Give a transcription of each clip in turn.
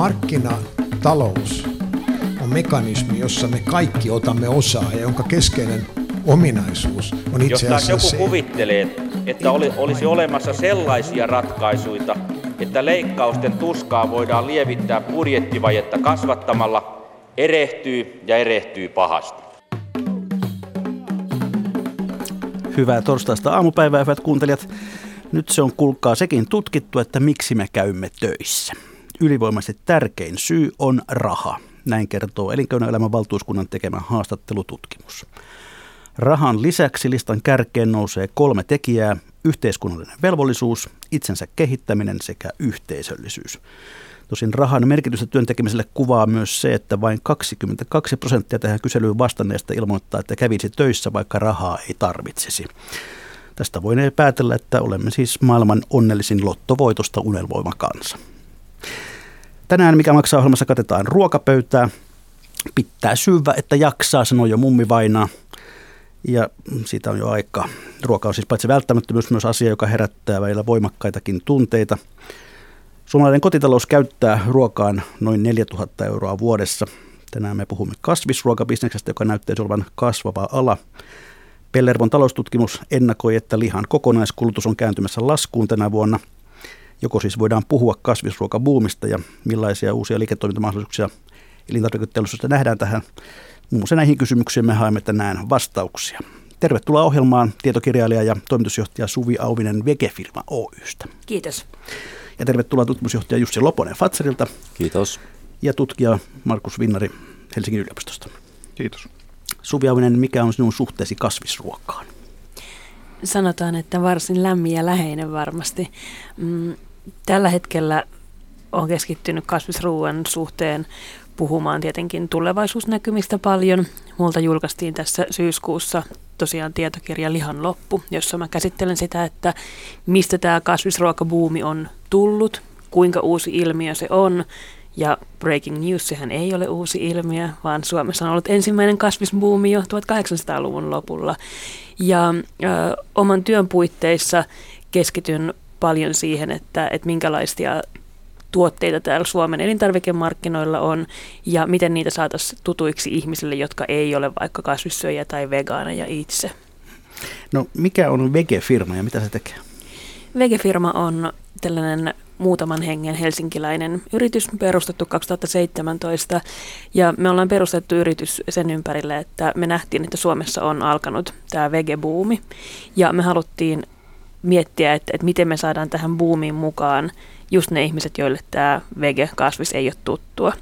markkinatalous on mekanismi, jossa me kaikki otamme osaa ja jonka keskeinen ominaisuus on itse asiassa Jos joku se, kuvittelee, että oli, olisi olemassa sellaisia ratkaisuja, että leikkausten tuskaa voidaan lievittää budjettivajetta kasvattamalla, erehtyy ja erehtyy pahasti. Hyvää torstaista aamupäivää, hyvät kuuntelijat. Nyt se on kuulkaa sekin tutkittu, että miksi me käymme töissä. Ylivoimaisesti tärkein syy on raha. Näin kertoo Elinkeinoelämän valtuuskunnan tekemä haastattelututkimus. Rahan lisäksi listan kärkeen nousee kolme tekijää, yhteiskunnallinen velvollisuus, itsensä kehittäminen sekä yhteisöllisyys. Tosin rahan merkitystä työn tekemiselle kuvaa myös se, että vain 22 prosenttia tähän kyselyyn vastanneesta ilmoittaa, että kävisi töissä, vaikka rahaa ei tarvitsisi. Tästä voinee päätellä, että olemme siis maailman onnellisin lottovoitosta unelmoima kansa. Tänään Mikä maksaa ohjelmassa katetaan ruokapöytää. Pitää syvä, että jaksaa, sanoo jo mummi vainaa. Ja siitä on jo aika. Ruoka on siis paitsi välttämättömyys myös asia, joka herättää välillä voimakkaitakin tunteita. Suomalainen kotitalous käyttää ruokaan noin 4000 euroa vuodessa. Tänään me puhumme kasvisruokabisneksestä, joka näyttäisi olevan kasvava ala. Pellervon taloustutkimus ennakoi, että lihan kokonaiskulutus on kääntymässä laskuun tänä vuonna. Joko siis voidaan puhua kasvisruokabuumista ja millaisia uusia liiketoimintamahdollisuuksia elintarviketeollisuudesta nähdään tähän. Muun muassa näihin kysymyksiin me haemme tänään vastauksia. Tervetuloa ohjelmaan tietokirjailija ja toimitusjohtaja Suvi Auvinen Vegefirma Oystä. Kiitos. Ja tervetuloa tutkimusjohtaja Jussi Loponen Fatserilta Kiitos. ja tutkija Markus Vinnari Helsingin yliopistosta. Kiitos. Suvi Auvinen, mikä on sinun suhteesi kasvisruokaan? Sanotaan, että varsin lämmin ja läheinen varmasti. Mm, Tällä hetkellä on keskittynyt kasvisruoan suhteen puhumaan tietenkin tulevaisuusnäkymistä paljon. Multa julkaistiin tässä syyskuussa tosiaan tietokirja Lihan loppu, jossa mä käsittelen sitä, että mistä tämä kasvisruokabuumi on tullut, kuinka uusi ilmiö se on. Ja breaking news, sehän ei ole uusi ilmiö, vaan Suomessa on ollut ensimmäinen kasvisbuumi jo 1800-luvun lopulla. Ja ö, oman työn puitteissa keskityn paljon siihen, että, että minkälaisia tuotteita täällä Suomen elintarvikemarkkinoilla on ja miten niitä saataisiin tutuiksi ihmisille, jotka ei ole vaikka kasvissyöjä tai vegaaneja itse. No mikä on Vege-firma ja mitä se tekee? Vegefirma on tällainen muutaman hengen helsinkiläinen yritys perustettu 2017 ja me ollaan perustettu yritys sen ympärille, että me nähtiin, että Suomessa on alkanut tämä vegebuumi ja me haluttiin miettiä, että, että miten me saadaan tähän buumiin mukaan just ne ihmiset, joille tämä vege-kasvis ei ole tuttua.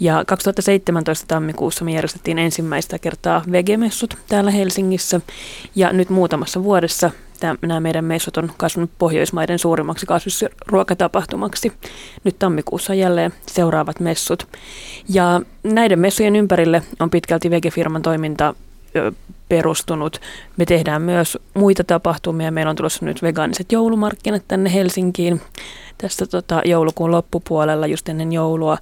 Ja 2017 tammikuussa me järjestettiin ensimmäistä kertaa vegemessut täällä Helsingissä ja nyt muutamassa vuodessa nämä meidän messut on kasvanut Pohjoismaiden suurimmaksi kasvisruokatapahtumaksi. Nyt tammikuussa jälleen seuraavat messut. Ja näiden messujen ympärille on pitkälti vegefirman toiminta perustunut. Me tehdään myös muita tapahtumia. Meillä on tulossa nyt vegaaniset joulumarkkinat tänne Helsinkiin tästä tota, joulukuun loppupuolella just ennen joulua.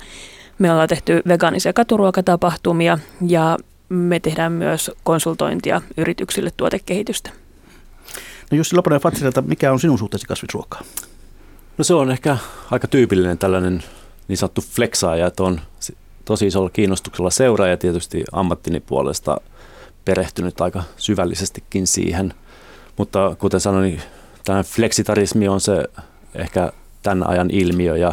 Me ollaan tehty vegaanisia katuruokatapahtumia ja me tehdään myös konsultointia yrityksille tuotekehitystä. No Jussi Loponen Fatserilta, mikä on sinun suhteesi kasvisruokaan? No se on ehkä aika tyypillinen tällainen niin sanottu flexaaja, että on tosi isolla kiinnostuksella seuraaja ja tietysti ammattini puolesta perehtynyt aika syvällisestikin siihen. Mutta kuten sanoin, niin tämä flexitarismi on se ehkä tämän ajan ilmiö ja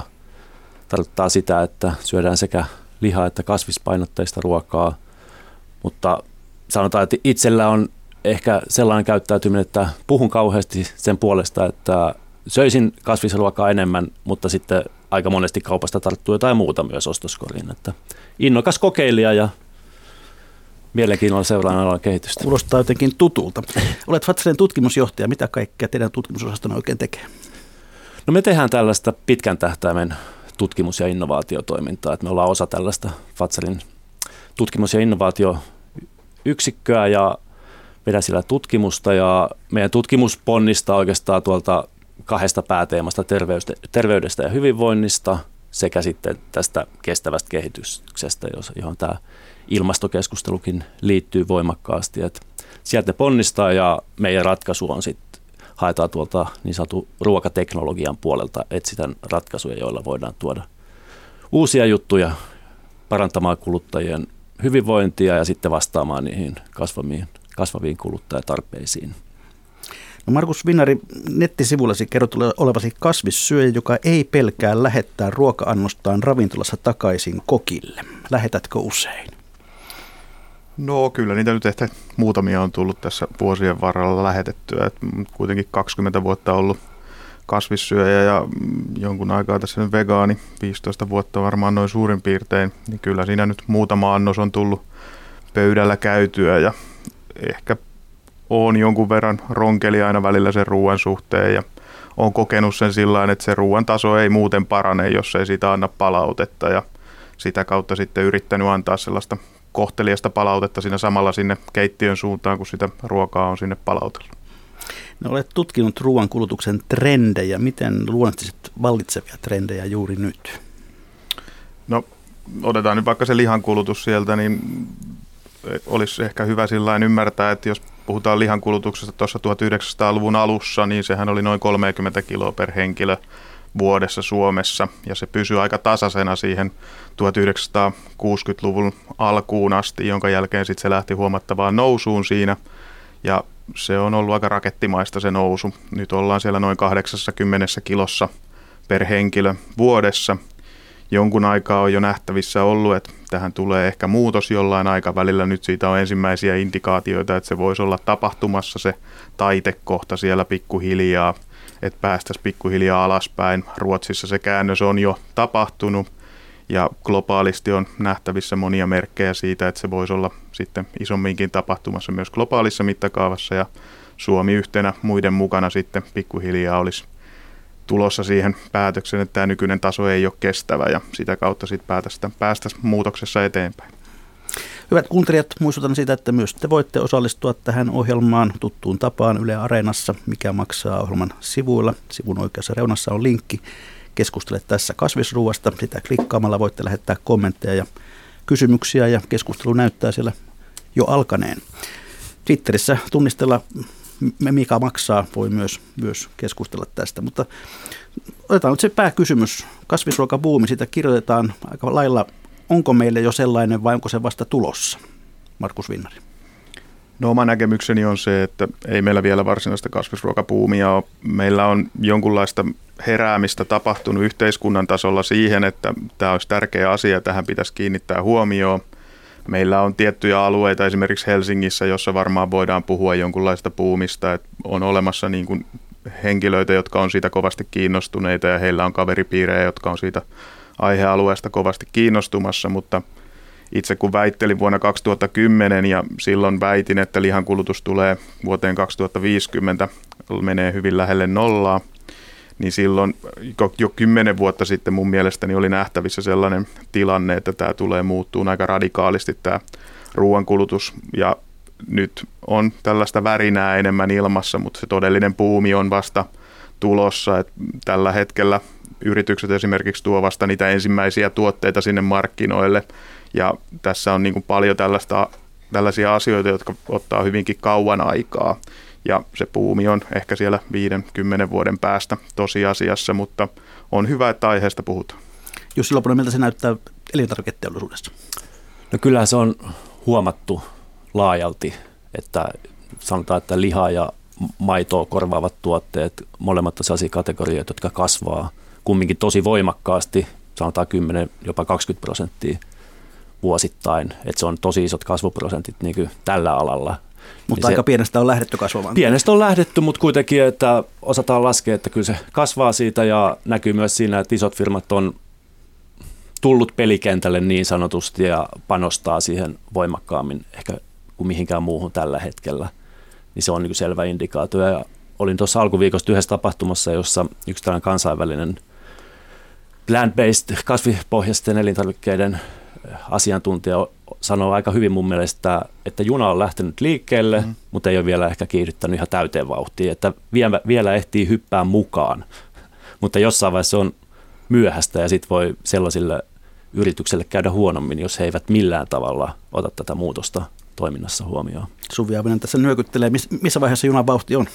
tarkoittaa sitä, että syödään sekä lihaa että kasvispainotteista ruokaa. Mutta sanotaan, että itsellä on ehkä sellainen käyttäytyminen, että puhun kauheasti sen puolesta, että söisin kasvisruokaa enemmän, mutta sitten aika monesti kaupasta tarttuu jotain muuta myös ostoskoriin. Että innokas kokeilija ja mielenkiinnolla seuraan alan kehitystä. Kuulostaa jotenkin tutulta. Olet Fatselin tutkimusjohtaja. Mitä kaikkea teidän tutkimusosastonne oikein tekee? No me tehdään tällaista pitkän tähtäimen tutkimus- ja innovaatiotoimintaa. Että me ollaan osa tällaista Fatselin tutkimus- ja innovaatioyksikköä ja vedän sillä tutkimusta ja meidän tutkimus ponnistaa oikeastaan tuolta kahdesta pääteemasta terveydestä ja hyvinvoinnista sekä sitten tästä kestävästä kehityksestä, johon tämä ilmastokeskustelukin liittyy voimakkaasti. Et sieltä ponnistaa ja meidän ratkaisu on sitten, haetaan tuolta niin sanotun ruokateknologian puolelta, etsitään ratkaisuja, joilla voidaan tuoda uusia juttuja parantamaan kuluttajien hyvinvointia ja sitten vastaamaan niihin kasvaviin, kasvaviin kuluttajatarpeisiin. No Markus Vinnari, nettisivullasi kerrot olevasi kasvissyöjä, joka ei pelkää lähettää ruoka-annostaan ravintolassa takaisin kokille. Lähetätkö usein? No kyllä niitä nyt ehkä muutamia on tullut tässä vuosien varrella lähetettyä. Et kuitenkin 20 vuotta ollut kasvissyöjä ja jonkun aikaa tässä nyt vegaani, 15 vuotta varmaan noin suurin piirtein, niin kyllä siinä nyt muutama annos on tullut pöydällä käytyä ja ehkä on jonkun verran ronkeli aina välillä sen ruoan suhteen ja on kokenut sen sillä että se ruoan taso ei muuten parane, jos ei siitä anna palautetta ja sitä kautta sitten yrittänyt antaa sellaista kohteliasta palautetta siinä samalla sinne keittiön suuntaan, kun sitä ruokaa on sinne palautellut. No, olet tutkinut ruoan kulutuksen trendejä. Miten luonnolliset vallitsevia trendejä juuri nyt? No otetaan nyt vaikka se lihan kulutus sieltä, niin olisi ehkä hyvä sillä ymmärtää, että jos puhutaan lihan kulutuksesta tuossa 1900-luvun alussa, niin sehän oli noin 30 kiloa per henkilö vuodessa Suomessa ja se pysyy aika tasaisena siihen 1960-luvun alkuun asti, jonka jälkeen sitten se lähti huomattavaan nousuun siinä ja se on ollut aika rakettimaista se nousu. Nyt ollaan siellä noin 80 kilossa per henkilö vuodessa. Jonkun aikaa on jo nähtävissä ollut, että tähän tulee ehkä muutos jollain aikavälillä. Nyt siitä on ensimmäisiä indikaatioita, että se voisi olla tapahtumassa se taitekohta siellä pikkuhiljaa, että päästäisiin pikkuhiljaa alaspäin. Ruotsissa se käännös on jo tapahtunut ja globaalisti on nähtävissä monia merkkejä siitä, että se voisi olla sitten isomminkin tapahtumassa myös globaalissa mittakaavassa ja Suomi yhtenä muiden mukana sitten pikkuhiljaa olisi tulossa siihen päätöksen, että tämä nykyinen taso ei ole kestävä ja sitä kautta sitten päästä, päästä muutoksessa eteenpäin. Hyvät kuuntelijat, muistutan siitä, että myös te voitte osallistua tähän ohjelmaan tuttuun tapaan Yle Areenassa, mikä maksaa ohjelman sivuilla. Sivun oikeassa reunassa on linkki keskustele tässä kasvisruuasta. Sitä klikkaamalla voitte lähettää kommentteja ja kysymyksiä ja keskustelu näyttää siellä jo alkaneen. Twitterissä tunnistella mikä maksaa, voi myös, myös keskustella tästä. Mutta otetaan nyt se pääkysymys. Kasvisruokabuumi, sitä kirjoitetaan aika lailla. Onko meille jo sellainen vai onko se vasta tulossa? Markus Vinnari. No oma näkemykseni on se, että ei meillä vielä varsinaista kasvisruokapuumia ole. Meillä on jonkunlaista heräämistä tapahtunut yhteiskunnan tasolla siihen, että tämä olisi tärkeä asia, tähän pitäisi kiinnittää huomioon. Meillä on tiettyjä alueita esimerkiksi Helsingissä, jossa varmaan voidaan puhua jonkunlaista puumista, että on olemassa niin kuin henkilöitä, jotka on siitä kovasti kiinnostuneita ja heillä on kaveripiirejä, jotka on siitä aihealueesta kovasti kiinnostumassa, mutta – itse kun väittelin vuonna 2010 ja silloin väitin, että lihankulutus tulee vuoteen 2050, menee hyvin lähelle nollaa, niin silloin jo kymmenen vuotta sitten mun mielestäni oli nähtävissä sellainen tilanne, että tämä tulee muuttuu aika radikaalisti tämä ruoankulutus ja nyt on tällaista värinää enemmän ilmassa, mutta se todellinen puumi on vasta tulossa. että tällä hetkellä yritykset esimerkiksi tuo vasta niitä ensimmäisiä tuotteita sinne markkinoille ja tässä on niin kuin paljon tällaista, tällaisia asioita, jotka ottaa hyvinkin kauan aikaa. Ja se puumi on ehkä siellä 5-10 vuoden päästä tosiasiassa, mutta on hyvä, että aiheesta puhutaan. Jussi Lopunen, miltä se näyttää elintarviketeollisuudessa? No kyllä se on huomattu laajalti, että sanotaan, että liha ja maitoa korvaavat tuotteet, molemmat on sellaisia kategorioita, jotka kasvaa kumminkin tosi voimakkaasti, sanotaan 10, jopa 20 prosenttia vuosittain, että se on tosi isot kasvuprosentit niin kuin tällä alalla. Mutta niin aika se, pienestä on lähdetty kasvamaan. Pienestä on lähdetty, mutta kuitenkin, että osataan laskea, että kyllä se kasvaa siitä ja näkyy myös siinä, että isot firmat on tullut pelikentälle niin sanotusti ja panostaa siihen voimakkaammin ehkä kuin mihinkään muuhun tällä hetkellä. Niin se on niin selvä indikaatio. Ja olin tuossa alkuviikosta yhdessä tapahtumassa, jossa yksi tällainen kansainvälinen plant-based kasvipohjaisten elintarvikkeiden asiantuntija sanoo aika hyvin mun mielestä, että juna on lähtenyt liikkeelle, mm. mutta ei ole vielä ehkä kiihdyttänyt ihan täyteen vauhtiin, että vielä, vielä ehtii hyppää mukaan, mutta jossain vaiheessa on myöhäistä ja sitten voi sellaisille yritykselle käydä huonommin, jos he eivät millään tavalla ota tätä muutosta toiminnassa huomioon. Suvi Aavinen tässä nyökyttelee. Missä vaiheessa junan vauhti on?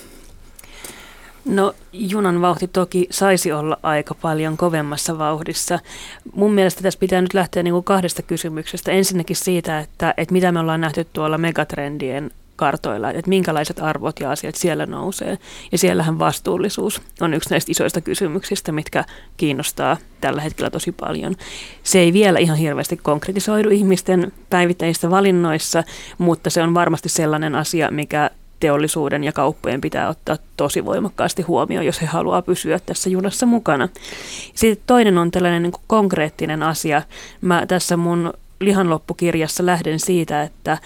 No junan vauhti toki saisi olla aika paljon kovemmassa vauhdissa. Mun mielestä tässä pitää nyt lähteä niin kuin kahdesta kysymyksestä. Ensinnäkin siitä, että, että mitä me ollaan nähty tuolla megatrendien kartoilla, että minkälaiset arvot ja asiat siellä nousee. Ja siellähän vastuullisuus on yksi näistä isoista kysymyksistä, mitkä kiinnostaa tällä hetkellä tosi paljon. Se ei vielä ihan hirveästi konkretisoidu ihmisten päivittäisissä valinnoissa, mutta se on varmasti sellainen asia, mikä teollisuuden ja kauppojen pitää ottaa tosi voimakkaasti huomioon, jos he haluaa pysyä tässä junassa mukana. Sitten toinen on tällainen niin konkreettinen asia. Mä tässä mun lihanloppukirjassa lähden siitä, että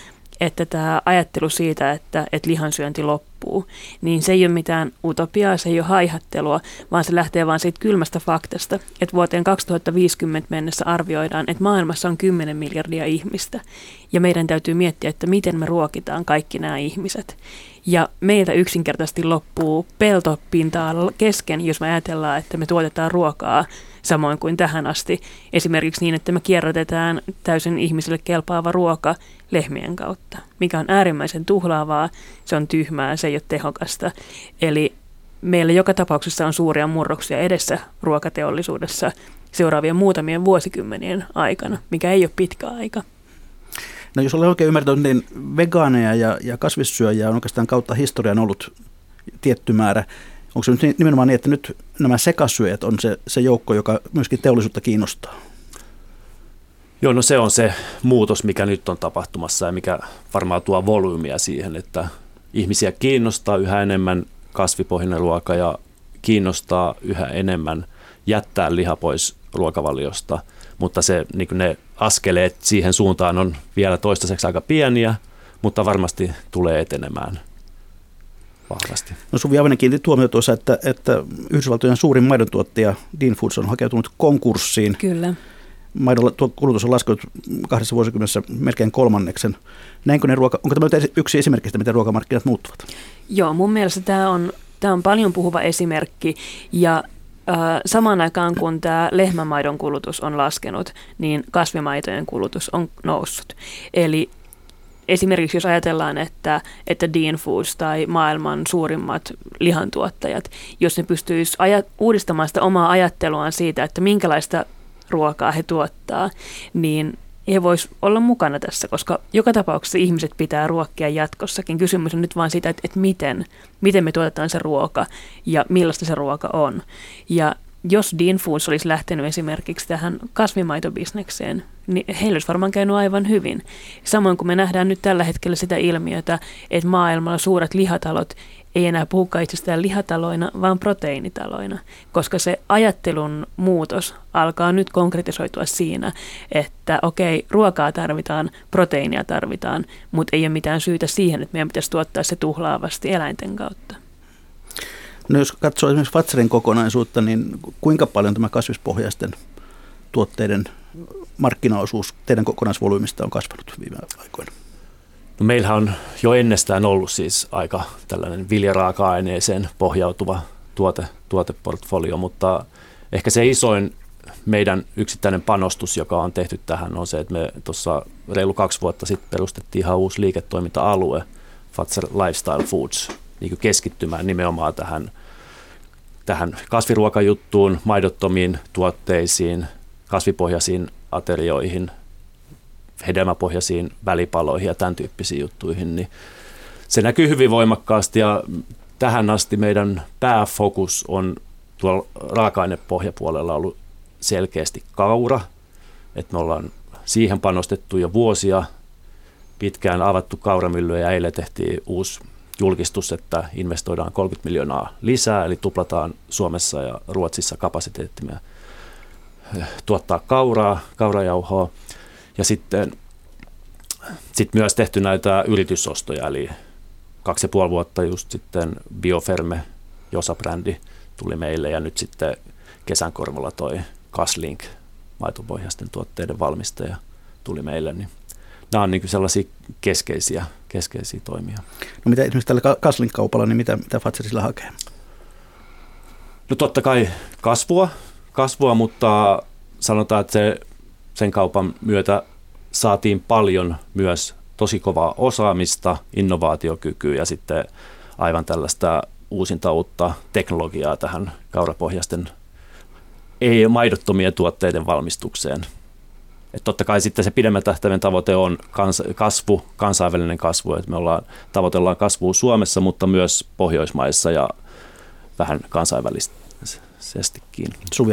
että tämä ajattelu siitä, että, että lihansyönti loppuu, niin se ei ole mitään utopiaa, se ei ole haihattelua, vaan se lähtee vaan siitä kylmästä faktasta, että vuoteen 2050 mennessä arvioidaan, että maailmassa on 10 miljardia ihmistä, ja meidän täytyy miettiä, että miten me ruokitaan kaikki nämä ihmiset. Ja meiltä yksinkertaisesti loppuu peltopinta kesken, jos me ajatellaan, että me tuotetaan ruokaa samoin kuin tähän asti. Esimerkiksi niin, että me kierrätetään täysin ihmisille kelpaava ruoka lehmien kautta, mikä on äärimmäisen tuhlaavaa, se on tyhmää, se ei ole tehokasta. Eli meillä joka tapauksessa on suuria murroksia edessä ruokateollisuudessa seuraavien muutamien vuosikymmenien aikana, mikä ei ole pitkä aika. No jos olen oikein ymmärtänyt, niin vegaaneja ja, ja kasvissyöjiä on oikeastaan kautta historian ollut tietty määrä. Onko se nyt nimenomaan niin, että nyt nämä sekasyöjät on se, se joukko, joka myöskin teollisuutta kiinnostaa? Joo, no se on se muutos, mikä nyt on tapahtumassa ja mikä varmaan tuo volyymiä siihen, että ihmisiä kiinnostaa yhä enemmän kasvipohjainen ruoka ja kiinnostaa yhä enemmän jättää liha pois ruokavaliosta, mutta se, niin ne askeleet siihen suuntaan on vielä toistaiseksi aika pieniä, mutta varmasti tulee etenemään vahvasti. No Suvi Avinen kiinnitti tuomio tuossa, että, että Yhdysvaltojen suurin maidontuottaja Dean Foods on hakeutunut konkurssiin. Kyllä. Maidon kulutus on laskenut kahdessa vuosikymmenessä melkein kolmanneksen. Näinkö ne ruoka, onko tämä yksi esimerkki siitä, miten ruokamarkkinat muuttuvat? Joo, mun mielestä tämä on, tämä on paljon puhuva esimerkki ja samaan aikaan kun tämä lehmämaidon kulutus on laskenut, niin kasvimaitojen kulutus on noussut. Eli esimerkiksi jos ajatellaan, että, että Dean Foods tai maailman suurimmat lihantuottajat, jos ne pystyisivät uudistamaan sitä omaa ajatteluaan siitä, että minkälaista ruokaa he tuottaa, niin he vois olla mukana tässä, koska joka tapauksessa ihmiset pitää ruokkia jatkossakin. Kysymys on nyt vain siitä, että, että miten, miten me tuotetaan se ruoka ja millaista se ruoka on. Ja jos Dean Foods olisi lähtenyt esimerkiksi tähän kasvimaitobisnekseen, niin heillä olisi varmaan käynyt aivan hyvin. Samoin kuin me nähdään nyt tällä hetkellä sitä ilmiötä, että maailmalla suuret lihatalot ei enää puhukaan itsestään lihataloina, vaan proteiinitaloina, koska se ajattelun muutos alkaa nyt konkretisoitua siinä, että okei, ruokaa tarvitaan, proteiinia tarvitaan, mutta ei ole mitään syytä siihen, että meidän pitäisi tuottaa se tuhlaavasti eläinten kautta. No jos katsoo esimerkiksi Fatserin kokonaisuutta, niin kuinka paljon tämä kasvispohjaisten tuotteiden markkinaosuus teidän kokonaisvolyymista on kasvanut viime aikoina? No meillähän on jo ennestään ollut siis aika tällainen viljaraaka-aineeseen pohjautuva tuote, tuoteportfolio, mutta ehkä se isoin meidän yksittäinen panostus, joka on tehty tähän, on se, että me tuossa reilu kaksi vuotta sitten perustettiin ihan uusi liiketoiminta-alue, Fatser Lifestyle Foods, niin keskittymään nimenomaan tähän, tähän kasviruokajuttuun, maidottomiin tuotteisiin, kasvipohjaisiin aterioihin, hedelmäpohjaisiin välipaloihin ja tämän tyyppisiin juttuihin, niin se näkyy hyvin voimakkaasti ja tähän asti meidän pääfokus on tuolla raaka-ainepohjapuolella ollut selkeästi kaura, että me ollaan siihen panostettu jo vuosia, pitkään avattu kauramyllyä ja eilen tehtiin uusi julkistus, että investoidaan 30 miljoonaa lisää, eli tuplataan Suomessa ja Ruotsissa kapasiteettimme eh, tuottaa kauraa, kaurajauhoa. Ja sitten sit myös tehty näitä yritysostoja, eli kaksi ja puoli vuotta just sitten Bioferme, Josa-brändi tuli meille ja nyt sitten kesän korvalla toi Kaslink, maitopohjaisten tuotteiden valmistaja tuli meille, niin nämä on niin sellaisia keskeisiä, keskeisiä toimia. No mitä esimerkiksi tällä Kaslink-kaupalla, niin mitä, mitä Fatser sillä hakee? No totta kai kasvua, kasvua, mutta sanotaan, että se, sen kaupan myötä saatiin paljon myös tosi kovaa osaamista, innovaatiokykyä ja sitten aivan tällaista uusinta uutta teknologiaa tähän kaurapohjaisten ei maidottomien tuotteiden valmistukseen. Et totta kai sitten se pidemmän tähtäimen tavoite on kans, kasvu, kansainvälinen kasvu, että me ollaan, tavoitellaan kasvua Suomessa, mutta myös Pohjoismaissa ja vähän kansainvälisestikin. Suvi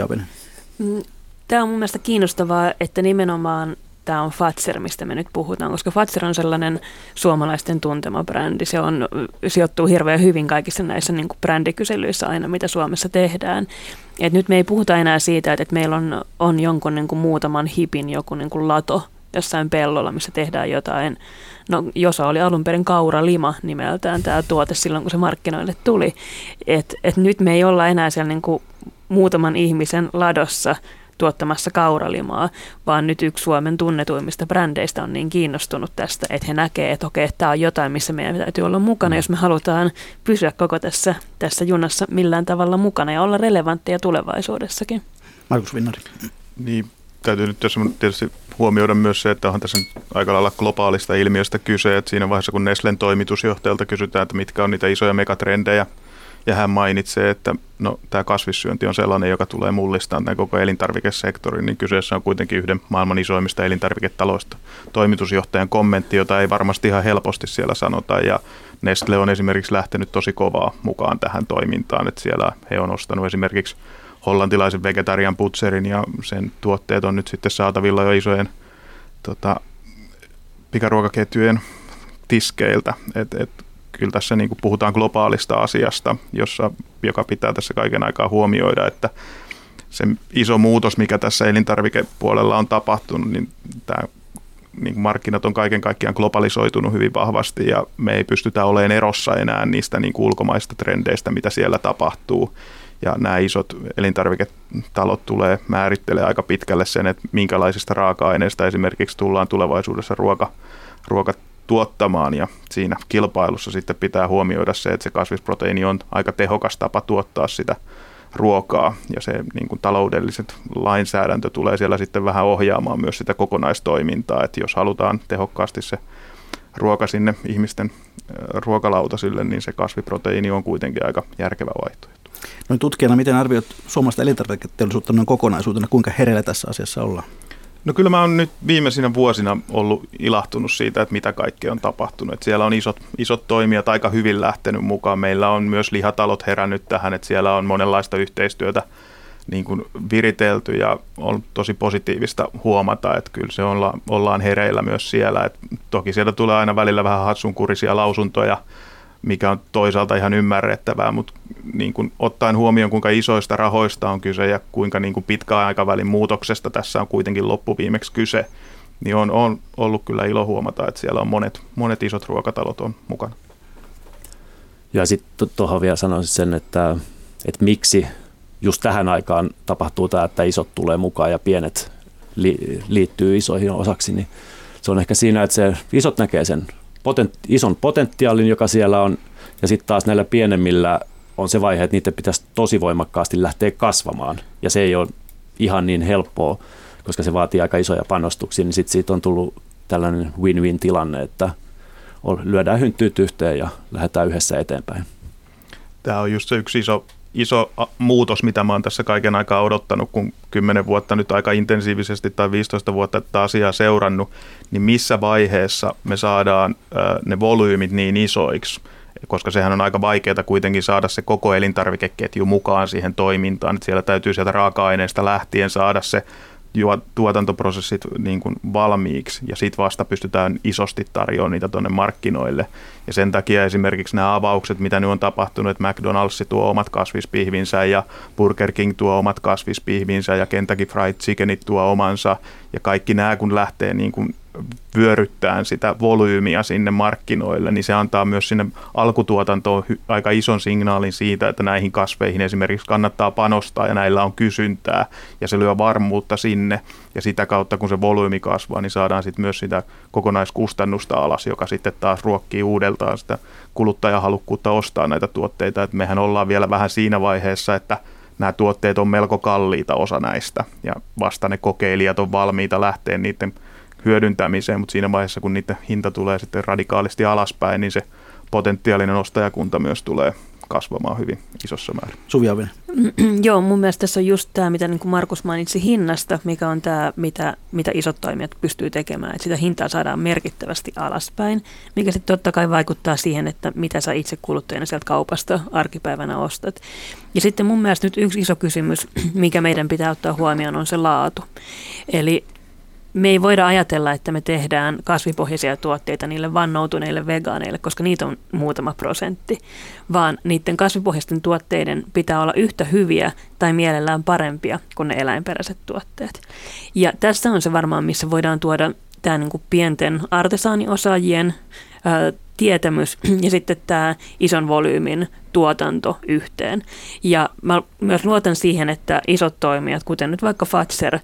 mm, Tämä on mun mielestä kiinnostavaa, että nimenomaan tämä on Fatser, mistä me nyt puhutaan, koska Fatser on sellainen suomalaisten tuntema brändi. Se on, sijoittuu hirveän hyvin kaikissa näissä niin kuin brändikyselyissä aina, mitä Suomessa tehdään. Et nyt me ei puhuta enää siitä, että meillä on, on jonkun niin kuin muutaman hipin joku niin kuin lato jossain pellolla, missä tehdään jotain. No Josa oli alun perin Kaura Lima nimeltään tämä tuote silloin, kun se markkinoille tuli. Et, et nyt me ei olla enää siellä niin kuin muutaman ihmisen ladossa – tuottamassa kauralimaa, vaan nyt yksi Suomen tunnetuimmista brändeistä on niin kiinnostunut tästä, että he näkee, että okei, tämä on jotain, missä meidän täytyy olla mukana, jos me halutaan pysyä koko tässä, tässä junassa millään tavalla mukana ja olla relevantteja tulevaisuudessakin. Markus Vinnari. Niin, täytyy nyt tässä tietysti huomioida myös se, että onhan tässä aika lailla globaalista ilmiöstä kyse, että siinä vaiheessa kun Neslen toimitusjohtajalta kysytään, että mitkä on niitä isoja megatrendejä, ja hän mainitsee, että no, tämä kasvissyönti on sellainen, joka tulee mullistamaan tämän koko elintarvikesektorin, niin kyseessä on kuitenkin yhden maailman isoimmista elintarviketaloista. Toimitusjohtajan kommentti, jota ei varmasti ihan helposti siellä sanota, ja Nestle on esimerkiksi lähtenyt tosi kovaa mukaan tähän toimintaan, että siellä he on ostanut esimerkiksi hollantilaisen vegetarian putserin ja sen tuotteet on nyt sitten saatavilla jo isojen tota, pikaruokaketjujen tiskeiltä. Et, et kyllä tässä niin kuin puhutaan globaalista asiasta, jossa, joka pitää tässä kaiken aikaa huomioida, että se iso muutos, mikä tässä elintarvikepuolella on tapahtunut, niin tämä niin markkinat on kaiken kaikkiaan globalisoitunut hyvin vahvasti ja me ei pystytä olemaan erossa enää niistä niin kuin ulkomaista trendeistä, mitä siellä tapahtuu. Ja nämä isot elintarviketalot tulee määrittelee aika pitkälle sen, että minkälaisista raaka-aineista esimerkiksi tullaan tulevaisuudessa ruoka, ruoka tuottamaan ja siinä kilpailussa sitten pitää huomioida se, että se kasvisproteiini on aika tehokas tapa tuottaa sitä ruokaa ja se niin kuin taloudelliset lainsäädäntö tulee siellä sitten vähän ohjaamaan myös sitä kokonaistoimintaa, että jos halutaan tehokkaasti se ruoka sinne ihmisten ruokalautasille, niin se kasviproteiini on kuitenkin aika järkevä vaihtoehto. Noin tutkijana, miten arvioit suomalaista elintarviketeollisuutta noin kokonaisuutena, kuinka hereillä tässä asiassa ollaan? No kyllä mä oon nyt viimeisinä vuosina ollut ilahtunut siitä, että mitä kaikkea on tapahtunut. Että siellä on isot, isot toimijat aika hyvin lähtenyt mukaan. Meillä on myös lihatalot herännyt tähän, että siellä on monenlaista yhteistyötä niin kuin viritelty ja on tosi positiivista huomata, että kyllä se olla, ollaan hereillä myös siellä. Et toki sieltä tulee aina välillä vähän hatsunkurisia lausuntoja mikä on toisaalta ihan ymmärrettävää, mutta niin kuin ottaen huomioon, kuinka isoista rahoista on kyse ja kuinka niin kuin pitkään aikavälin muutoksesta tässä on kuitenkin loppuviimeksi kyse, niin on, on ollut kyllä ilo huomata, että siellä on monet, monet isot ruokatalot on mukana. Ja sitten tuohon vielä sanoisin sen, että, että miksi just tähän aikaan tapahtuu tämä, että isot tulee mukaan ja pienet li, liittyy isoihin osaksi, niin se on ehkä siinä, että se isot näkee sen potent, ison potentiaalin, joka siellä on, ja sitten taas näillä pienemmillä on se vaihe, että niiden pitäisi tosi voimakkaasti lähteä kasvamaan, ja se ei ole ihan niin helppoa, koska se vaatii aika isoja panostuksia, niin sitten siitä on tullut tällainen win-win tilanne, että lyödään hynttyyt yhteen ja lähdetään yhdessä eteenpäin. Tämä on just se yksi iso iso muutos, mitä mä oon tässä kaiken aikaa odottanut, kun 10 vuotta nyt aika intensiivisesti tai 15 vuotta tätä asiaa seurannut, niin missä vaiheessa me saadaan ne volyymit niin isoiksi, koska sehän on aika vaikeaa kuitenkin saada se koko elintarvikeketju mukaan siihen toimintaan, että siellä täytyy sieltä raaka-aineesta lähtien saada se tuotantoprosessit niin kuin valmiiksi ja sitten vasta pystytään isosti tarjoamaan niitä tuonne markkinoille. Ja sen takia esimerkiksi nämä avaukset, mitä nyt on tapahtunut, että McDonald's tuo omat kasvispihvinsä ja Burger King tuo omat kasvispihvinsä ja Kentucky Fried Chickenit tuo omansa ja kaikki nämä kun lähtee niin kuin vyöryttään sitä volyymiä sinne markkinoille, niin se antaa myös sinne alkutuotantoon aika ison signaalin siitä, että näihin kasveihin esimerkiksi kannattaa panostaa ja näillä on kysyntää ja se lyö varmuutta sinne. Ja sitä kautta kun se volyymi kasvaa, niin saadaan sitten myös sitä kokonaiskustannusta alas, joka sitten taas ruokkii uudeltaan sitä kuluttajahalukkuutta ostaa näitä tuotteita, että mehän ollaan vielä vähän siinä vaiheessa, että nämä tuotteet on melko kalliita osa näistä ja vasta ne kokeilijat on valmiita lähteä niiden hyödyntämiseen, mutta siinä vaiheessa, kun niiden hinta tulee sitten radikaalisti alaspäin, niin se potentiaalinen ostajakunta myös tulee kasvamaan hyvin isossa määrin. Suvi Joo, mun mielestä tässä on just tämä, mitä niin kuin Markus mainitsi hinnasta, mikä on tämä, mitä, mitä isot toimijat pystyy tekemään. Että sitä hintaa saadaan merkittävästi alaspäin, mikä sitten totta kai vaikuttaa siihen, että mitä sä itse kuluttajana sieltä kaupasta arkipäivänä ostat. Ja sitten mun mielestä nyt yksi iso kysymys, mikä meidän pitää ottaa huomioon, on se laatu. Eli me ei voida ajatella, että me tehdään kasvipohjaisia tuotteita niille vannoutuneille vegaaneille, koska niitä on muutama prosentti, vaan niiden kasvipohjaisten tuotteiden pitää olla yhtä hyviä tai mielellään parempia kuin ne eläinperäiset tuotteet. Ja tässä on se varmaan, missä voidaan tuoda tämä niin kuin pienten artesaaniosaajien ää, tietämys ja sitten tämä ison volyymin tuotanto yhteen. Ja mä myös luotan siihen, että isot toimijat, kuten nyt vaikka Fatser,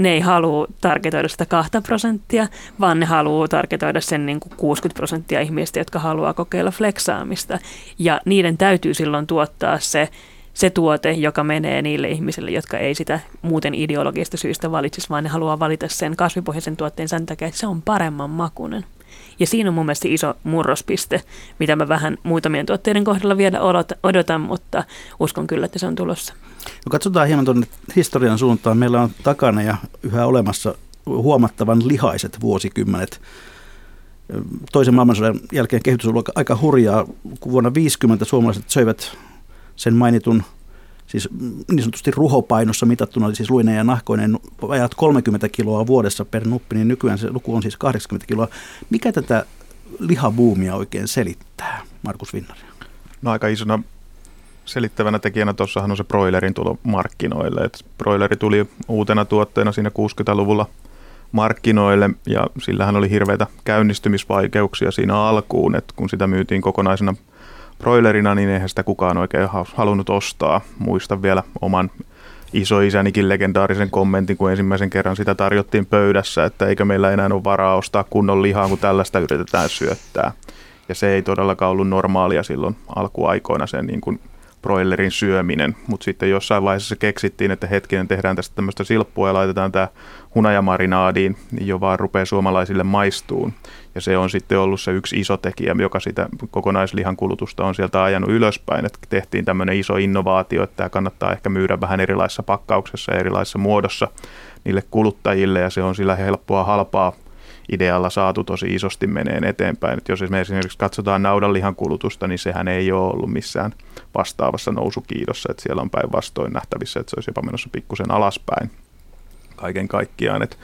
ne ei halua tarketoida sitä kahta prosenttia, vaan ne haluaa tarketoida sen niin kuin 60 prosenttia ihmistä, jotka haluaa kokeilla fleksaamista. Ja niiden täytyy silloin tuottaa se, se tuote, joka menee niille ihmisille, jotka ei sitä muuten ideologista syystä valitsisi, vaan ne haluaa valita sen kasvipohjaisen tuotteen sen takia, että se on paremman makunen. Ja siinä on mun mielestä iso murrospiste, mitä mä vähän muutamien tuotteiden kohdalla vielä odotan, mutta uskon kyllä, että se on tulossa. No katsotaan hieman tuonne historian suuntaan. Meillä on takana ja yhä olemassa huomattavan lihaiset vuosikymmenet. Toisen maailmansodan jälkeen kehitys on aika hurjaa, vuonna 50 suomalaiset söivät sen mainitun siis niin sanotusti ruhopainossa mitattuna, siis luineen ja nahkoinen, ajat 30 kiloa vuodessa per nuppi, niin nykyään se luku on siis 80 kiloa. Mikä tätä lihabuumia oikein selittää, Markus Vinnari? No aika isona selittävänä tekijänä tuossahan on se broilerin tulo markkinoille. Et broileri tuli uutena tuotteena siinä 60-luvulla markkinoille ja sillähän oli hirveitä käynnistymisvaikeuksia siinä alkuun, että kun sitä myytiin kokonaisena broilerina, niin eihän sitä kukaan oikein halunnut ostaa. Muistan vielä oman isoisänikin legendaarisen kommentin, kun ensimmäisen kerran sitä tarjottiin pöydässä, että eikö meillä enää ole varaa ostaa kunnon lihaa, kun tällaista yritetään syöttää. Ja se ei todellakaan ollut normaalia silloin alkuaikoina sen niin kuin broilerin syöminen, mutta sitten jossain vaiheessa keksittiin, että hetkinen tehdään tästä tämmöistä silppua ja laitetaan tämä hunajamarinaadiin, niin jo vaan rupeaa suomalaisille maistuun. Ja se on sitten ollut se yksi iso tekijä, joka sitä kokonaislihan kulutusta on sieltä ajanut ylöspäin. Että tehtiin tämmöinen iso innovaatio, että tämä kannattaa ehkä myydä vähän erilaisessa pakkauksessa ja erilaisessa muodossa niille kuluttajille ja se on sillä helppoa halpaa idealla saatu tosi isosti meneen eteenpäin. Et jos me esimerkiksi katsotaan naudanlihan kulutusta, niin sehän ei ole ollut missään vastaavassa nousukiidossa, että siellä on päinvastoin nähtävissä, että se olisi jopa menossa pikkusen alaspäin kaiken kaikkiaan. Että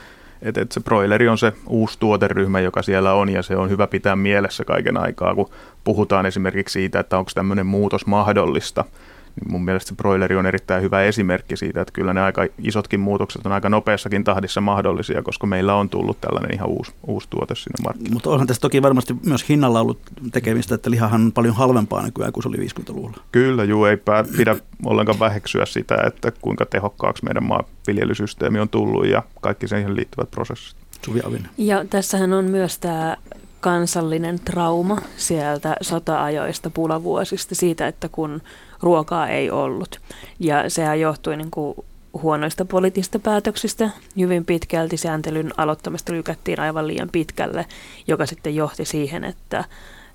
et, et se broileri on se uusi tuoteryhmä, joka siellä on, ja se on hyvä pitää mielessä kaiken aikaa, kun puhutaan esimerkiksi siitä, että onko tämmöinen muutos mahdollista – niin mun mielestä se broileri on erittäin hyvä esimerkki siitä, että kyllä ne aika isotkin muutokset on aika nopeassakin tahdissa mahdollisia, koska meillä on tullut tällainen ihan uusi, uusi tuote sinne markkinoille. Mutta onhan tässä toki varmasti myös hinnalla ollut tekemistä, että lihahan on paljon halvempaa nykyään kuin se oli 50-luvulla. Kyllä, juu, ei pidä ollenkaan väheksyä sitä, että kuinka tehokkaaksi meidän maanviljelysysteemi on tullut ja kaikki siihen liittyvät prosessit. Ja tässähän on myös tämä kansallinen trauma sieltä sota-ajoista, pulavuosista, siitä, että kun ruokaa ei ollut. Ja sehän johtui niin kuin huonoista poliittisista päätöksistä. Hyvin pitkälti sääntelyn aloittamista lykättiin aivan liian pitkälle, joka sitten johti siihen, että,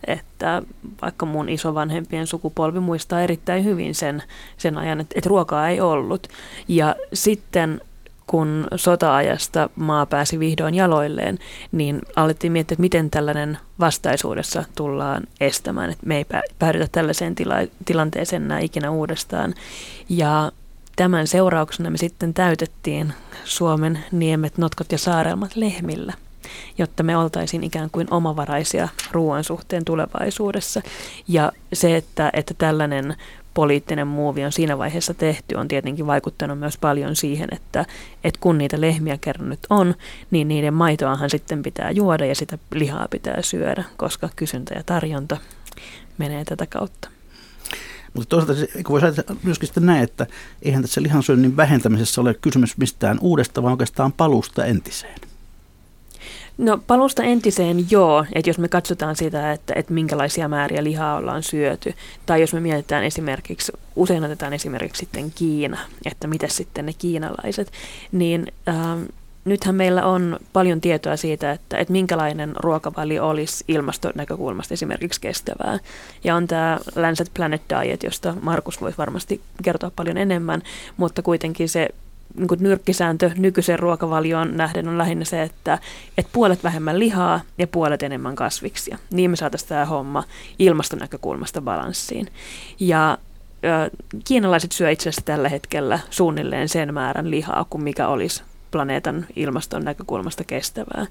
että vaikka mun isovanhempien sukupolvi muistaa erittäin hyvin sen, sen ajan, että, että ruokaa ei ollut. Ja sitten kun sota-ajasta maa pääsi vihdoin jaloilleen, niin alettiin miettiä, että miten tällainen vastaisuudessa tullaan estämään, että me ei päädytä tällaiseen tila- tilanteeseen enää ikinä uudestaan. Ja tämän seurauksena me sitten täytettiin Suomen niemet, notkot ja saarelmat lehmillä jotta me oltaisiin ikään kuin omavaraisia ruoan suhteen tulevaisuudessa. Ja se, että, että tällainen poliittinen muuvi on siinä vaiheessa tehty, on tietenkin vaikuttanut myös paljon siihen, että, että kun niitä lehmiä kerran nyt on, niin niiden maitoahan sitten pitää juoda ja sitä lihaa pitää syödä, koska kysyntä ja tarjonta menee tätä kautta. Mutta toisaalta voisi ajatella myöskin sitten näin, että eihän tässä lihansyönnin vähentämisessä ole kysymys mistään uudesta, vaan oikeastaan palusta entiseen. No palusta entiseen joo, että jos me katsotaan sitä, että, että minkälaisia määriä lihaa ollaan syöty, tai jos me mietitään esimerkiksi, usein otetaan esimerkiksi sitten Kiina, että mitä sitten ne kiinalaiset, niin ähm, nythän meillä on paljon tietoa siitä, että, että minkälainen ruokavalio olisi ilmastonäkökulmasta esimerkiksi kestävää. Ja on tämä Lancet Planet Diet, josta Markus voisi varmasti kertoa paljon enemmän, mutta kuitenkin se niin kuin nyrkkisääntö nykyisen ruokavalioon nähden on lähinnä se, että, että puolet vähemmän lihaa ja puolet enemmän kasviksia. Niin me saataisiin tämä homma ilmastonäkökulmasta balanssiin. Ja kiinalaiset syö itse asiassa tällä hetkellä suunnilleen sen määrän lihaa kuin mikä olisi planeetan ilmaston näkökulmasta kestävää.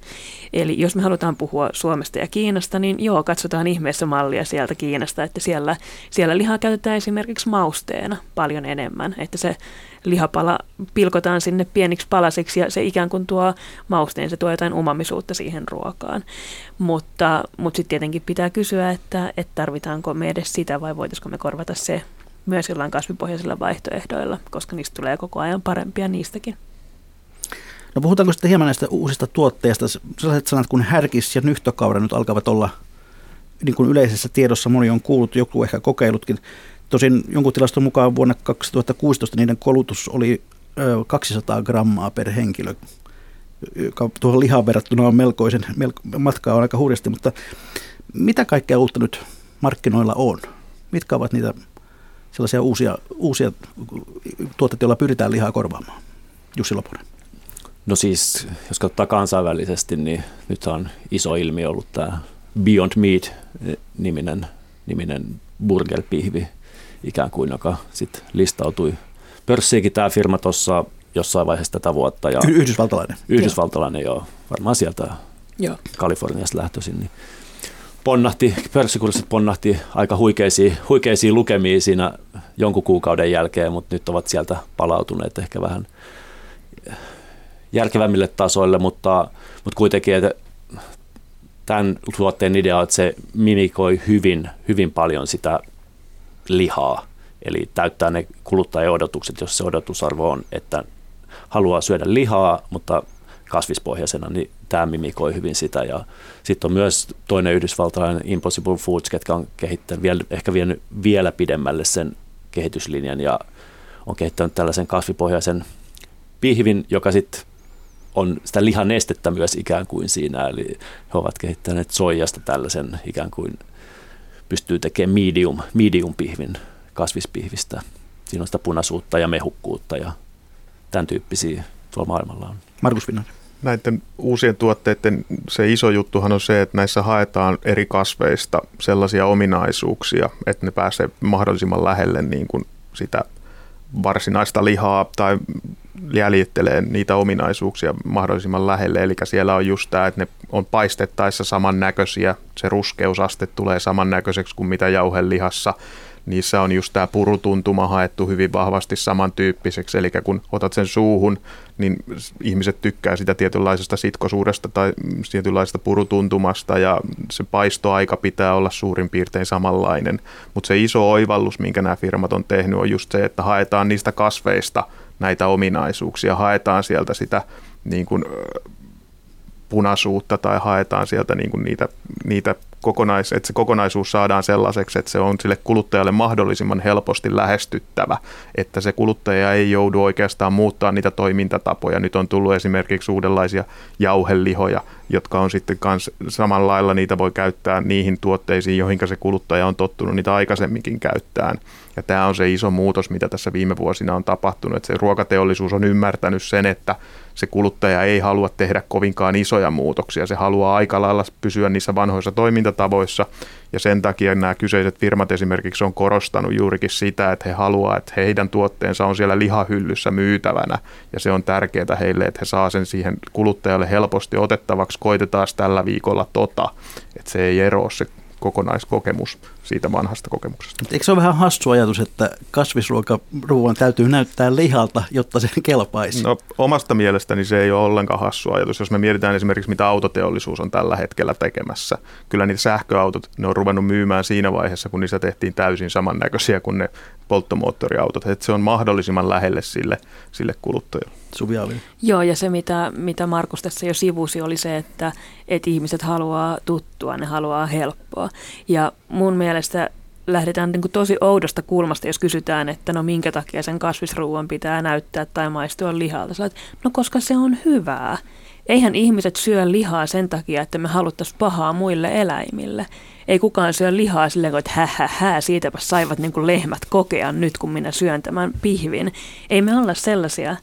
Eli jos me halutaan puhua Suomesta ja Kiinasta, niin joo, katsotaan ihmeessä mallia sieltä Kiinasta, että siellä, siellä lihaa käytetään esimerkiksi mausteena paljon enemmän, että se lihapala pilkotaan sinne pieniksi palasiksi ja se ikään kuin tuo mausteen, se tuo jotain umamisuutta siihen ruokaan. Mutta, mutta sitten tietenkin pitää kysyä, että, että tarvitaanko me edes sitä vai voitaisiko me korvata se myös jollain kasvipohjaisilla vaihtoehdoilla, koska niistä tulee koko ajan parempia niistäkin. No puhutaanko sitten hieman näistä uusista tuotteista? Sellaiset sanat kuin härkis ja nyhtökaura nyt alkavat olla niin kuin yleisessä tiedossa moni on kuullut, joku ehkä kokeillutkin. Tosin jonkun tilaston mukaan vuonna 2016 niiden kolutus oli 200 grammaa per henkilö, joka tuohon lihaan verrattuna on melkoisen, melko, matkaa on aika hurjasti, mutta mitä kaikkea uutta nyt markkinoilla on? Mitkä ovat niitä sellaisia uusia, uusia tuotteita, joilla pyritään lihaa korvaamaan? Jussi Lopunen. No siis, jos katsotaan kansainvälisesti, niin nyt on iso ilmiö ollut tämä Beyond Meat-niminen niminen burgerpihvi, ikään kuin, joka sitten listautui pörssiinkin tämä firma tuossa jossain vaiheessa tätä vuotta. Ja Yhdysvaltalainen. Yhdysvaltalainen, joo. joo. Varmaan sieltä joo. Kaliforniasta lähtöisin. Niin ponnahti, pörssikurssit ponnahti aika huikeisiin, huikeisiin lukemiin siinä jonkun kuukauden jälkeen, mutta nyt ovat sieltä palautuneet ehkä vähän järkevämmille tasoille, mutta, mutta kuitenkin, että tämän tuotteen idea on, että se mimikoi hyvin, hyvin paljon sitä lihaa, eli täyttää ne kuluttajien odotukset, jos se odotusarvo on, että haluaa syödä lihaa, mutta kasvispohjaisena, niin tämä mimikoi hyvin sitä. Ja sitten on myös toinen yhdysvaltalainen Impossible Foods, ketkä on kehittänyt vielä, ehkä vienyt vielä pidemmälle sen kehityslinjan ja on kehittänyt tällaisen kasvipohjaisen pihvin, joka sitten on sitä lihanestettä myös ikään kuin siinä, eli he ovat kehittäneet soijasta tällaisen ikään kuin pystyy tekemään medium, medium pihvin kasvispihvistä. Siinä on sitä punaisuutta ja mehukkuutta ja tämän tyyppisiä tuolla maailmalla on. Markus Vinnanen. Näiden uusien tuotteiden se iso juttuhan on se, että näissä haetaan eri kasveista sellaisia ominaisuuksia, että ne pääsee mahdollisimman lähelle niin kuin sitä varsinaista lihaa tai jäljittelee niitä ominaisuuksia mahdollisimman lähelle. Eli siellä on just tämä, että ne on paistettaessa samannäköisiä, se ruskeusaste tulee samannäköiseksi kuin mitä jauhelihassa. Niissä on just tämä purutuntuma haettu hyvin vahvasti samantyyppiseksi, eli kun otat sen suuhun, niin ihmiset tykkää sitä tietynlaisesta sitkosuudesta tai tietynlaisesta purutuntumasta ja se paistoaika pitää olla suurin piirtein samanlainen. Mutta se iso oivallus, minkä nämä firmat on tehnyt, on just se, että haetaan niistä kasveista – näitä ominaisuuksia, haetaan sieltä sitä niin kuin, punaisuutta tai haetaan sieltä niin kuin niitä, niitä kokonais, että se kokonaisuus saadaan sellaiseksi, että se on sille kuluttajalle mahdollisimman helposti lähestyttävä, että se kuluttaja ei joudu oikeastaan muuttaa niitä toimintatapoja. Nyt on tullut esimerkiksi uudenlaisia jauhelihoja, jotka on sitten kans samalla lailla, niitä voi käyttää niihin tuotteisiin, joihin se kuluttaja on tottunut niitä aikaisemminkin käyttämään. Ja tämä on se iso muutos, mitä tässä viime vuosina on tapahtunut, että se ruokateollisuus on ymmärtänyt sen, että se kuluttaja ei halua tehdä kovinkaan isoja muutoksia. Se haluaa aika lailla pysyä niissä vanhoissa toimintatavoissa ja sen takia nämä kyseiset firmat esimerkiksi on korostanut juurikin sitä, että he haluaa, että heidän tuotteensa on siellä lihahyllyssä myytävänä ja se on tärkeää heille, että he saa sen siihen kuluttajalle helposti otettavaksi. Koitetaan tällä viikolla tota, että se ei eroa se kokonaiskokemus siitä vanhasta kokemuksesta. Eikö se ole vähän hassu ajatus, että kasvisruokaruuan täytyy näyttää lihalta, jotta se kelpaisi? No omasta mielestäni se ei ole ollenkaan hassu ajatus. Jos me mietitään esimerkiksi, mitä autoteollisuus on tällä hetkellä tekemässä. Kyllä niitä sähköautot, ne on ruvennut myymään siinä vaiheessa, kun niissä tehtiin täysin samannäköisiä kuin ne polttomoottoriautot. Että se on mahdollisimman lähelle sille, sille kuluttajalle. Suvi Joo, ja se mitä, mitä Markus tässä jo sivusi oli se, että, että ihmiset haluaa tuttua, ne haluaa helppoa. Ja mun mielestä lähdetään niin kuin tosi oudosta kulmasta, jos kysytään, että no minkä takia sen kasvisruuan pitää näyttää tai maistua lihalta. Sä no koska se on hyvää. Eihän ihmiset syö lihaa sen takia, että me haluttaisiin pahaa muille eläimille. Ei kukaan syö lihaa silleen, että hä, hä, hä siitäpä saivat niin kuin lehmät kokea nyt, kun minä syön tämän pihvin. Ei me olla sellaisia. Ö,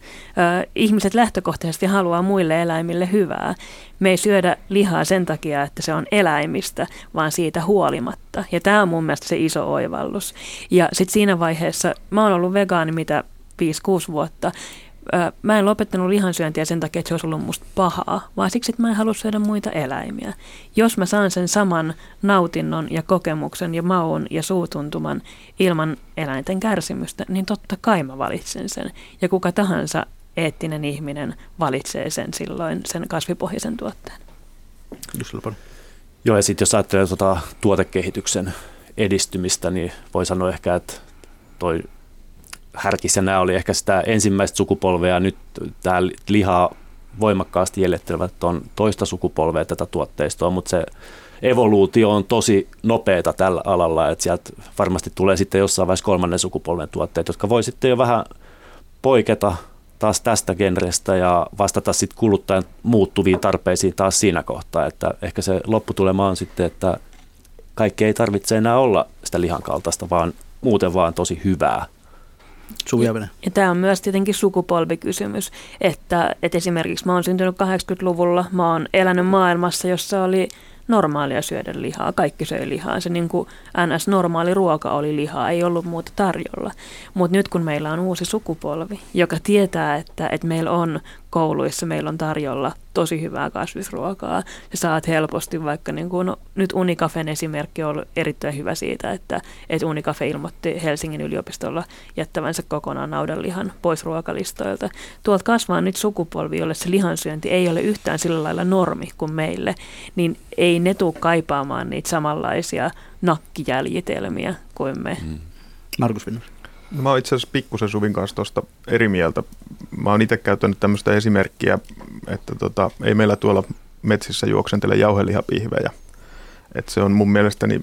ihmiset lähtökohtaisesti haluaa muille eläimille hyvää. Me ei syödä lihaa sen takia, että se on eläimistä, vaan siitä huolimatta. Ja tämä on mun mielestä se iso oivallus. Ja sitten siinä vaiheessa, mä oon ollut vegaani mitä 5-6 vuotta, mä en lopettanut lihansyöntiä sen takia, että se olisi ollut musta pahaa, vaan siksi, että mä en halua syödä muita eläimiä. Jos mä saan sen saman nautinnon ja kokemuksen ja maun ja suutuntuman ilman eläinten kärsimystä, niin totta kai mä valitsen sen. Ja kuka tahansa eettinen ihminen valitsee sen silloin, sen kasvipohjaisen tuotteen. Joo, ja sitten jos ajattelee tuota tuotekehityksen edistymistä, niin voi sanoa ehkä, että toi härkissä. Nämä oli ehkä sitä ensimmäistä sukupolvea, nyt tämä lihaa voimakkaasti jäljettelevät on toista sukupolvea tätä tuotteistoa, mutta se evoluutio on tosi nopeata tällä alalla, että sieltä varmasti tulee sitten jossain vaiheessa kolmannen sukupolven tuotteet, jotka voi sitten jo vähän poiketa taas tästä genrestä ja vastata sitten kuluttajan muuttuviin tarpeisiin taas siinä kohtaa, että ehkä se lopputulema on sitten, että kaikki ei tarvitse enää olla sitä lihan kaltaista, vaan muuten vaan tosi hyvää Ja, ja tämä on myös tietenkin sukupolvikysymys, että, että esimerkiksi mä oon syntynyt 80-luvulla, mä oon elänyt maailmassa, jossa oli normaalia syödä lihaa. Kaikki söi lihaa. Se niin kuin NS-normaali ruoka oli lihaa, ei ollut muuta tarjolla. Mutta nyt kun meillä on uusi sukupolvi, joka tietää, että, että meillä on kouluissa, meillä on tarjolla tosi hyvää kasvisruokaa. Ja saat helposti vaikka, niin kuin, no, nyt Unikafen esimerkki on ollut erittäin hyvä siitä, että, että Unikafe ilmoitti Helsingin yliopistolla jättävänsä kokonaan naudanlihan pois ruokalistoilta. Tuolta kasvaa nyt sukupolvi, jolle se lihansyönti ei ole yhtään sillä lailla normi kuin meille, niin ei ne tule kaipaamaan niitä samanlaisia nakkijäljitelmiä kuin me. Mm. Markus Vinnus. No, mä oon itse asiassa pikkusen Suvin kanssa tuosta eri mieltä. Mä oon itse käyttänyt tämmöistä esimerkkiä, että tota, ei meillä tuolla metsissä juoksentele jauhelihapihvejä. Et se on mun mielestäni,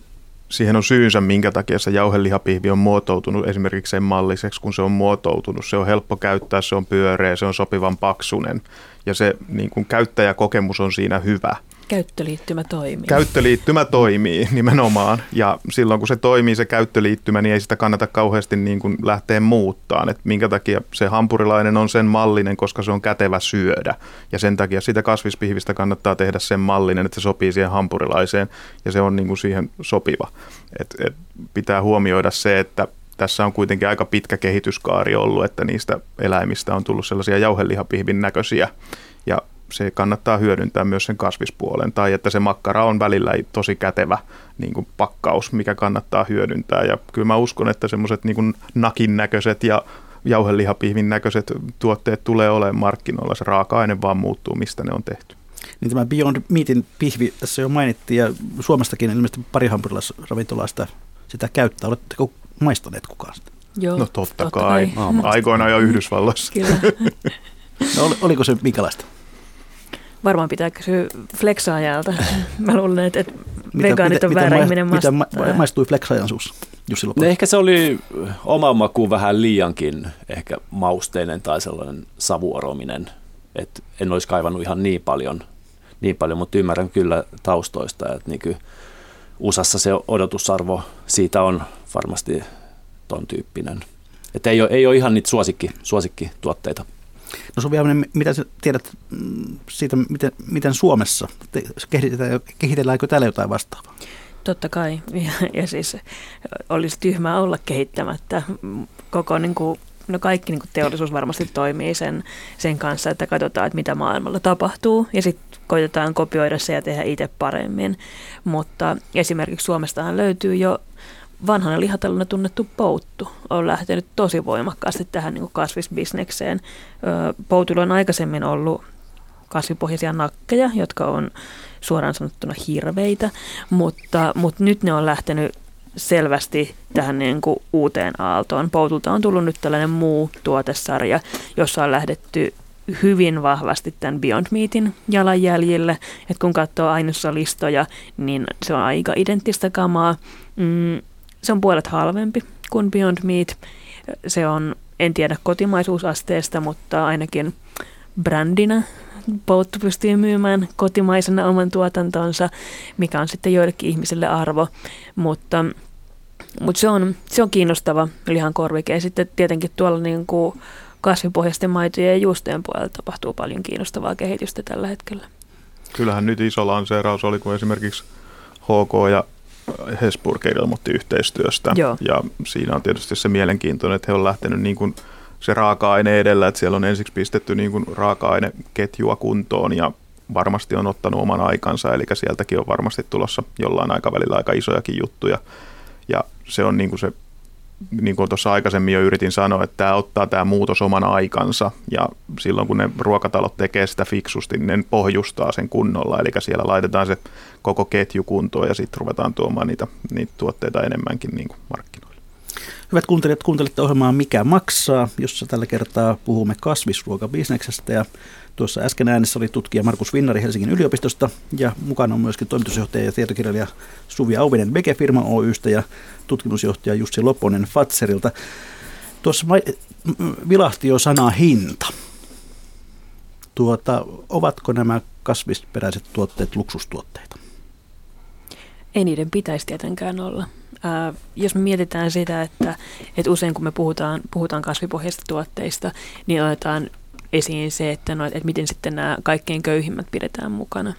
siihen on syynsä, minkä takia se jauhelihapihvi on muotoutunut esimerkiksi sen malliseksi, kun se on muotoutunut. Se on helppo käyttää, se on pyöreä, se on sopivan paksunen ja se niin kun käyttäjäkokemus on siinä hyvä – Käyttöliittymä toimii. Käyttöliittymä toimii nimenomaan ja silloin kun se toimii se käyttöliittymä, niin ei sitä kannata kauheasti niin kuin lähteä muuttaa. Et minkä takia se hampurilainen on sen mallinen, koska se on kätevä syödä ja sen takia sitä kasvispihvistä kannattaa tehdä sen mallinen, että se sopii siihen hampurilaiseen ja se on niin kuin siihen sopiva. Et, et pitää huomioida se, että tässä on kuitenkin aika pitkä kehityskaari ollut, että niistä eläimistä on tullut sellaisia jauhelihapihvin näköisiä se kannattaa hyödyntää myös sen kasvispuolen, tai että se makkara on välillä tosi kätevä niin kuin pakkaus, mikä kannattaa hyödyntää. Ja kyllä mä uskon, että semmoiset niin nakin näköiset ja jauhelihapihvin näköiset tuotteet tulee olemaan markkinoilla. Se raaka-aine vaan muuttuu, mistä ne on tehty. Niin tämä Beyond Meatin pihvi tässä jo mainittiin, ja Suomestakin ilmeisesti pari hampurilaisravintolasta sitä käyttää. Oletteko maistaneet kukaan sitä? Joo, no totta, totta kai. kai. Aikoinaan jo Yhdysvalloissa. Kyllä. no, oliko se minkälaista? Varmaan pitää kysyä flexaajalta. Mä luulen, että, että vegaanit on väärä ihminen Miten maistui flexaajan suussa? Jussi no ehkä se oli oma maku vähän liiankin ehkä mausteinen tai sellainen savuorominen, että en olisi kaivannut ihan niin paljon, niin paljon mutta ymmärrän kyllä taustoista, että niin USAssa se odotusarvo siitä on varmasti ton tyyppinen. Että ei ole, ei ole ihan niitä suosikki, suosikkituotteita. No Suvi mitä tiedät mm, siitä, miten, miten Suomessa kehitetään, kehitelläänkö täällä jotain vastaavaa? Totta kai, ja, ja siis olisi tyhmää olla kehittämättä. Koko niin kuin, no kaikki niin teollisuus varmasti toimii sen, sen kanssa, että katsotaan, että mitä maailmalla tapahtuu, ja sitten koitetaan kopioida se ja tehdä itse paremmin. Mutta esimerkiksi Suomestahan löytyy jo vanhana lihatalouna tunnettu Pouttu on lähtenyt tosi voimakkaasti tähän niin kasvisbisnekseen. Poutuilla on aikaisemmin ollut kasvipohjaisia nakkeja, jotka on suoraan sanottuna hirveitä, mutta, mutta nyt ne on lähtenyt selvästi tähän niin kuin uuteen aaltoon. Poutulta on tullut nyt tällainen muu tuotesarja, jossa on lähdetty hyvin vahvasti tämän Beyond Meatin jalanjäljille. Et kun katsoo ainussa listoja, niin se on aika identtistä kamaa. Mm, se on puolet halvempi kuin Beyond Meat. Se on, en tiedä kotimaisuusasteesta, mutta ainakin brändinä Pouttu pystyy myymään kotimaisena oman tuotantonsa, mikä on sitten joillekin ihmisille arvo, mutta, mutta se, on, se on kiinnostava lihan korvike. Ja sitten tietenkin tuolla niin kuin kasvipohjaisten maitojen ja juustojen puolella tapahtuu paljon kiinnostavaa kehitystä tällä hetkellä. Kyllähän nyt iso lanseeraus oli, kun esimerkiksi HK ja Hesburg ilmoitti yhteistyöstä. Joo. Ja siinä on tietysti se mielenkiintoinen, että he on lähtenyt niin kuin se raaka-aine edellä, että siellä on ensiksi pistetty niin kuin raaka-aineketjua kuntoon ja varmasti on ottanut oman aikansa, eli sieltäkin on varmasti tulossa jollain aikavälillä aika isojakin juttuja. Ja se on niin kuin se niin kuin tuossa aikaisemmin jo yritin sanoa, että tämä ottaa tämä muutos oman aikansa. Ja silloin kun ne ruokatalot tekee sitä fiksusti, niin ne pohjustaa sen kunnolla, eli siellä laitetaan se koko ketju kuntoon ja sitten ruvetaan tuomaan niitä, niitä tuotteita enemmänkin niin kuin markkinoille. Hyvät kuuntelijat, kuuntelette ohjelmaa Mikä maksaa, jossa tällä kertaa puhumme kasvisruokabisneksestä. Ja Tuossa äsken äänessä oli tutkija Markus Vinnari Helsingin yliopistosta ja mukana on myöskin toimitusjohtaja ja tietokirjailija Suvi Auvinen Beke-firma Oystä ja tutkimusjohtaja Jussi Lopponen Fatserilta. Tuossa vilahti jo sana hinta. Tuota, ovatko nämä kasvisperäiset tuotteet luksustuotteita? Ei niiden pitäisi tietenkään olla. Ää, jos me mietitään sitä, että, että usein kun me puhutaan, puhutaan kasvipohjaisista tuotteista, niin otetaan esiin se, että, no, että miten sitten nämä kaikkein köyhimmät pidetään mukana.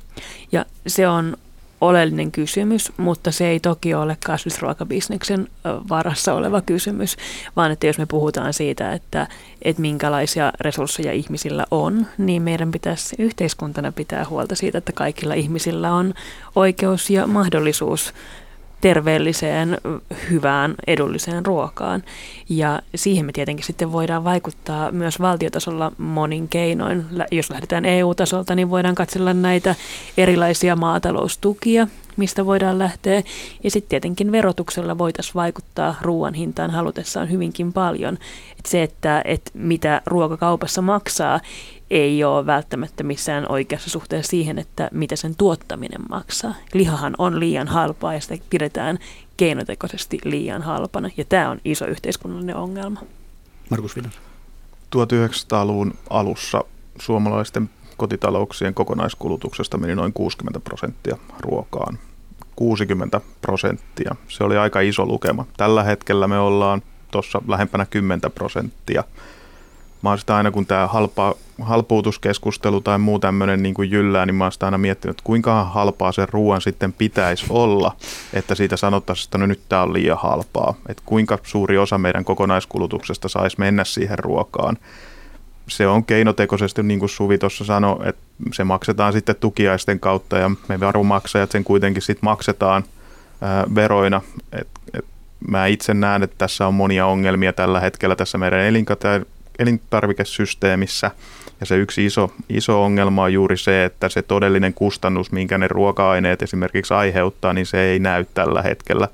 Ja se on oleellinen kysymys, mutta se ei toki ole kasvisruokabisneksen varassa oleva kysymys, vaan että jos me puhutaan siitä, että, että minkälaisia resursseja ihmisillä on, niin meidän pitäisi yhteiskuntana pitää huolta siitä, että kaikilla ihmisillä on oikeus ja mahdollisuus terveelliseen, hyvään, edulliseen ruokaan. Ja siihen me tietenkin sitten voidaan vaikuttaa myös valtiotasolla monin keinoin. Jos lähdetään EU-tasolta, niin voidaan katsella näitä erilaisia maataloustukia, mistä voidaan lähteä. Ja sitten tietenkin verotuksella voitaisiin vaikuttaa ruoan hintaan halutessaan hyvinkin paljon. Et se, että et mitä ruokakaupassa maksaa, ei ole välttämättä missään oikeassa suhteessa siihen, että mitä sen tuottaminen maksaa. Lihahan on liian halpaa ja sitä pidetään keinotekoisesti liian halpana. Ja tämä on iso yhteiskunnallinen ongelma. Markus Vinas. 1900-luvun alussa suomalaisten kotitalouksien kokonaiskulutuksesta meni noin 60 prosenttia ruokaan. 60 prosenttia. Se oli aika iso lukema. Tällä hetkellä me ollaan tuossa lähempänä 10 prosenttia. Mä oon sitä aina, kun tämä halpa, halpuutuskeskustelu tai muu tämmöinen niin kuin jyllää, niin mä oon sitä aina miettinyt, että kuinka halpaa sen ruoan sitten pitäisi olla, että siitä sanottaisiin, että no nyt tämä on liian halpaa. Että kuinka suuri osa meidän kokonaiskulutuksesta saisi mennä siihen ruokaan se on keinotekoisesti, niin kuin Suvi tuossa sanoi, että se maksetaan sitten tukiaisten kautta ja me varumaksajat sen kuitenkin sitten maksetaan ää, veroina. Et, et mä itse näen, että tässä on monia ongelmia tällä hetkellä tässä meidän elintarvikesysteemissä. Ja se yksi iso, iso ongelma on juuri se, että se todellinen kustannus, minkä ne ruoka-aineet esimerkiksi aiheuttaa, niin se ei näy tällä hetkellä.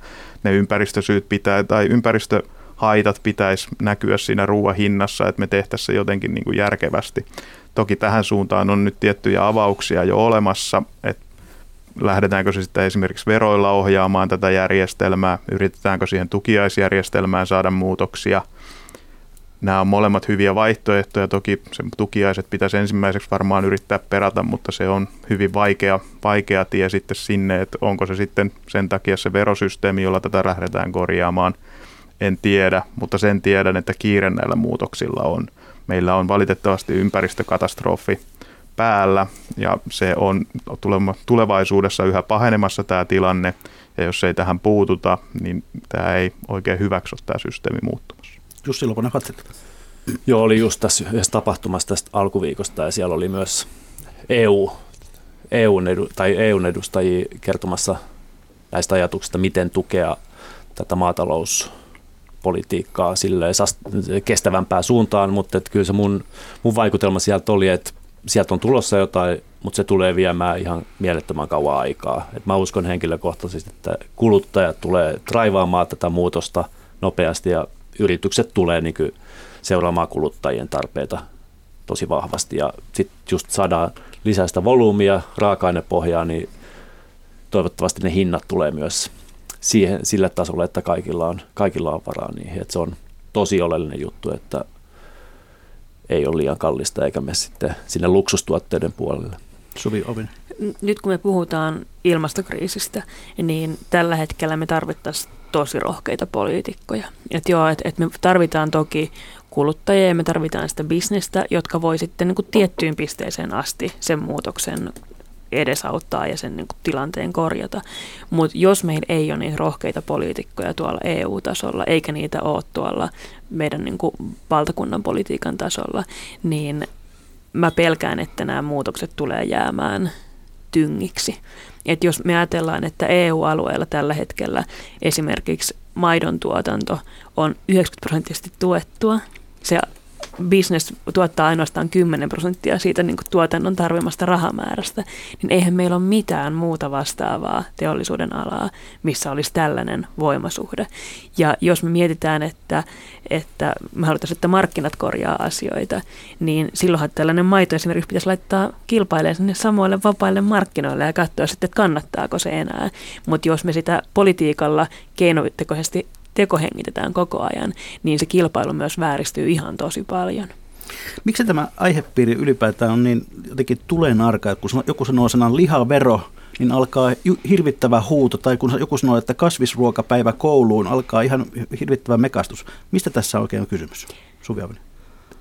Ne ympäristösyyt pitää, tai ympäristö haitat pitäisi näkyä siinä ruoan hinnassa, että me tehtäisiin se jotenkin niin kuin järkevästi. Toki tähän suuntaan on nyt tiettyjä avauksia jo olemassa, että lähdetäänkö se sitten esimerkiksi veroilla ohjaamaan tätä järjestelmää, yritetäänkö siihen tukiaisjärjestelmään saada muutoksia. Nämä on molemmat hyviä vaihtoehtoja. Toki se tukiaiset pitäisi ensimmäiseksi varmaan yrittää perata, mutta se on hyvin vaikea, vaikea tie sitten sinne, että onko se sitten sen takia se verosysteemi, jolla tätä lähdetään korjaamaan – en tiedä, mutta sen tiedän, että kiire näillä muutoksilla on. Meillä on valitettavasti ympäristökatastrofi päällä ja se on tulevaisuudessa yhä pahenemassa tämä tilanne ja jos ei tähän puututa, niin tämä ei oikein hyväksy tämä systeemi muuttumassa. Jussi Loponen, katselet. Joo, oli just tässä yhdessä tapahtumassa tästä alkuviikosta ja siellä oli myös EU, EUn, edu, tai EUn edustajia kertomassa näistä ajatuksista, miten tukea tätä maatalous politiikkaa silleen kestävämpään suuntaan, mutta että kyllä se mun, mun vaikutelma sieltä oli, että sieltä on tulossa jotain, mutta se tulee viemään ihan mielettömän kauan aikaa. Et mä uskon henkilökohtaisesti, että kuluttajat tulee traivaamaan tätä muutosta nopeasti ja yritykset tulee niin seuraamaan kuluttajien tarpeita tosi vahvasti ja sitten just saadaan lisäistä volyymia, raaka-ainepohjaa, niin toivottavasti ne hinnat tulee myös siihen, sille tasolle, että kaikilla on, kaikilla on varaa niihin. Että se on tosi oleellinen juttu, että ei ole liian kallista eikä mene sitten sinne luksustuotteiden puolelle. Suvi Ovin. Nyt kun me puhutaan ilmastokriisistä, niin tällä hetkellä me tarvittaisiin tosi rohkeita poliitikkoja. Et joo, et, et me tarvitaan toki kuluttajia ja me tarvitaan sitä bisnestä, jotka voi sitten niin kuin tiettyyn pisteeseen asti sen muutoksen edesauttaa ja sen niin kuin, tilanteen korjata. Mutta jos meillä ei ole niitä rohkeita poliitikkoja tuolla EU-tasolla, eikä niitä ole tuolla meidän niin kuin, valtakunnan politiikan tasolla, niin mä pelkään, että nämä muutokset tulee jäämään tyngiksi. Et jos me ajatellaan, että EU-alueella tällä hetkellä esimerkiksi maidon tuotanto on 90 prosenttisesti tuettua, se business tuottaa ainoastaan 10 prosenttia siitä niin kuin tuotannon tarvimasta rahamäärästä, niin eihän meillä ole mitään muuta vastaavaa teollisuuden alaa, missä olisi tällainen voimasuhde. Ja jos me mietitään, että, että me halutaan, että markkinat korjaa asioita, niin silloinhan tällainen maito esimerkiksi pitäisi laittaa kilpailemaan sinne samoille vapaille markkinoille ja katsoa sitten, että kannattaako se enää. Mutta jos me sitä politiikalla keinotekoisesti tekohengitetään koko ajan, niin se kilpailu myös vääristyy ihan tosi paljon. Miksi tämä aihepiiri ylipäätään on niin jotenkin tulen arka, että kun joku sanoo sanan lihavero, niin alkaa hirvittävä huuto, tai kun joku sanoo, että kasvisruokapäivä kouluun, alkaa ihan hirvittävä mekastus. Mistä tässä oikein on kysymys? Suvi Avinen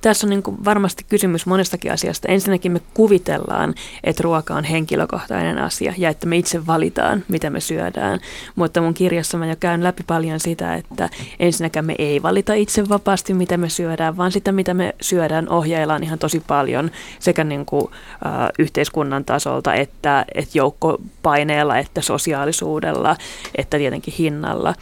tässä on niin kuin varmasti kysymys monestakin asiasta. Ensinnäkin me kuvitellaan, että ruoka on henkilökohtainen asia ja että me itse valitaan, mitä me syödään. Mutta mun kirjassa mä jo käyn läpi paljon sitä, että ensinnäkään me ei valita itse vapaasti, mitä me syödään, vaan sitä, mitä me syödään, ohjaillaan ihan tosi paljon sekä niin kuin, äh, yhteiskunnan tasolta että, että joukkopaineella, että sosiaalisuudella, että tietenkin hinnalla.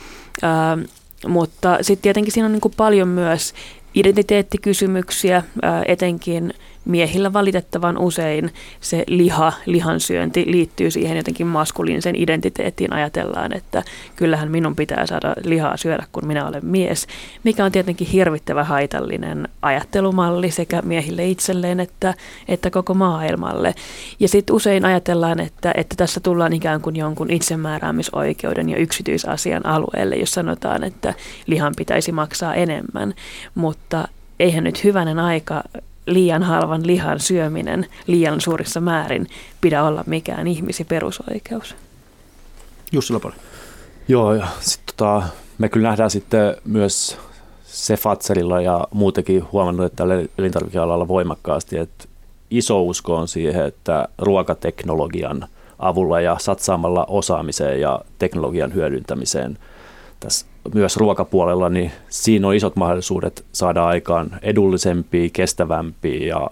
Äh, mutta sitten tietenkin siinä on niin kuin paljon myös identiteettikysymyksiä, etenkin miehillä valitettavan usein se liha, lihansyönti liittyy siihen jotenkin maskuliinisen identiteettiin. Ajatellaan, että kyllähän minun pitää saada lihaa syödä, kun minä olen mies, mikä on tietenkin hirvittävä haitallinen ajattelumalli sekä miehille itselleen että, että koko maailmalle. Ja sitten usein ajatellaan, että, että tässä tullaan ikään kuin jonkun itsemääräämisoikeuden ja yksityisasian alueelle, jos sanotaan, että lihan pitäisi maksaa enemmän, mutta eihän nyt hyvänen aika liian halvan lihan syöminen liian suurissa määrin pidä olla mikään ihmisi perusoikeus. Jussi Loponen. Joo, ja sitten tota, me kyllä nähdään sitten myös se Fatserilla ja muutenkin huomannut, että tällä elintarvikealalla voimakkaasti, että iso usko on siihen, että ruokateknologian avulla ja satsaamalla osaamiseen ja teknologian hyödyntämiseen tässä myös ruokapuolella, niin siinä on isot mahdollisuudet saada aikaan edullisempia, kestävämpiä ja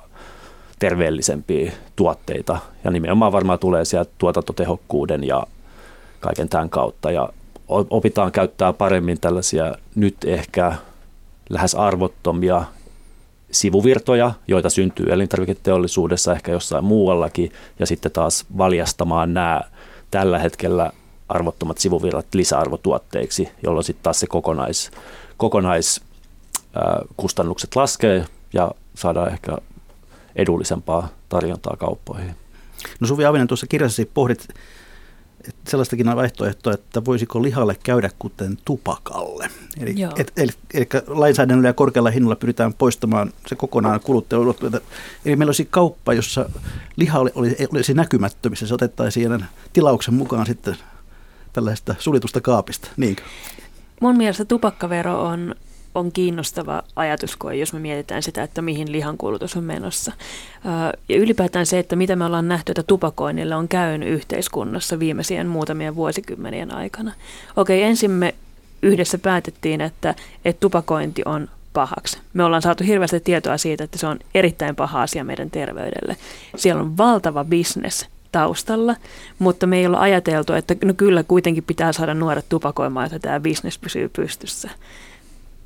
terveellisempiä tuotteita. Ja nimenomaan varmaan tulee sieltä tuotantotehokkuuden ja kaiken tämän kautta. Ja opitaan käyttää paremmin tällaisia nyt ehkä lähes arvottomia sivuvirtoja, joita syntyy elintarviketeollisuudessa, ehkä jossain muuallakin, ja sitten taas valjastamaan nämä tällä hetkellä arvottomat sivuvirrat lisäarvotuotteiksi, jolloin sitten taas se kokonais, kokonaiskustannukset laskee ja saadaan ehkä edullisempaa tarjontaa kauppoihin. No Suvi Avinen, tuossa kirjassasi pohdit sellaistakin vaihtoehtoa, että voisiko lihalle käydä kuten tupakalle. Eli, et, eli, eli lainsäädännöllä ja korkealla hinnalla pyritään poistamaan se kokonaan kuluttajan Eli meillä olisi kauppa, jossa liha olisi, olisi näkymättömissä, se otettaisiin tilauksen mukaan sitten tällaista sulitusta kaapista, niinkö? Mun mielestä tupakkavero on, on kiinnostava ajatuskoe, jos me mietitään sitä, että mihin lihan kulutus on menossa. Ja ylipäätään se, että mitä me ollaan nähty, että tupakoinnilla on käynyt yhteiskunnassa viimeisien muutamien vuosikymmenien aikana. Okei, ensin me yhdessä päätettiin, että, että tupakointi on pahaksi. Me ollaan saatu hirveästi tietoa siitä, että se on erittäin paha asia meidän terveydelle. Siellä on valtava bisnes taustalla, mutta me ei olla ajateltu, että no kyllä kuitenkin pitää saada nuoret tupakoimaan, että tämä bisnes pysyy pystyssä.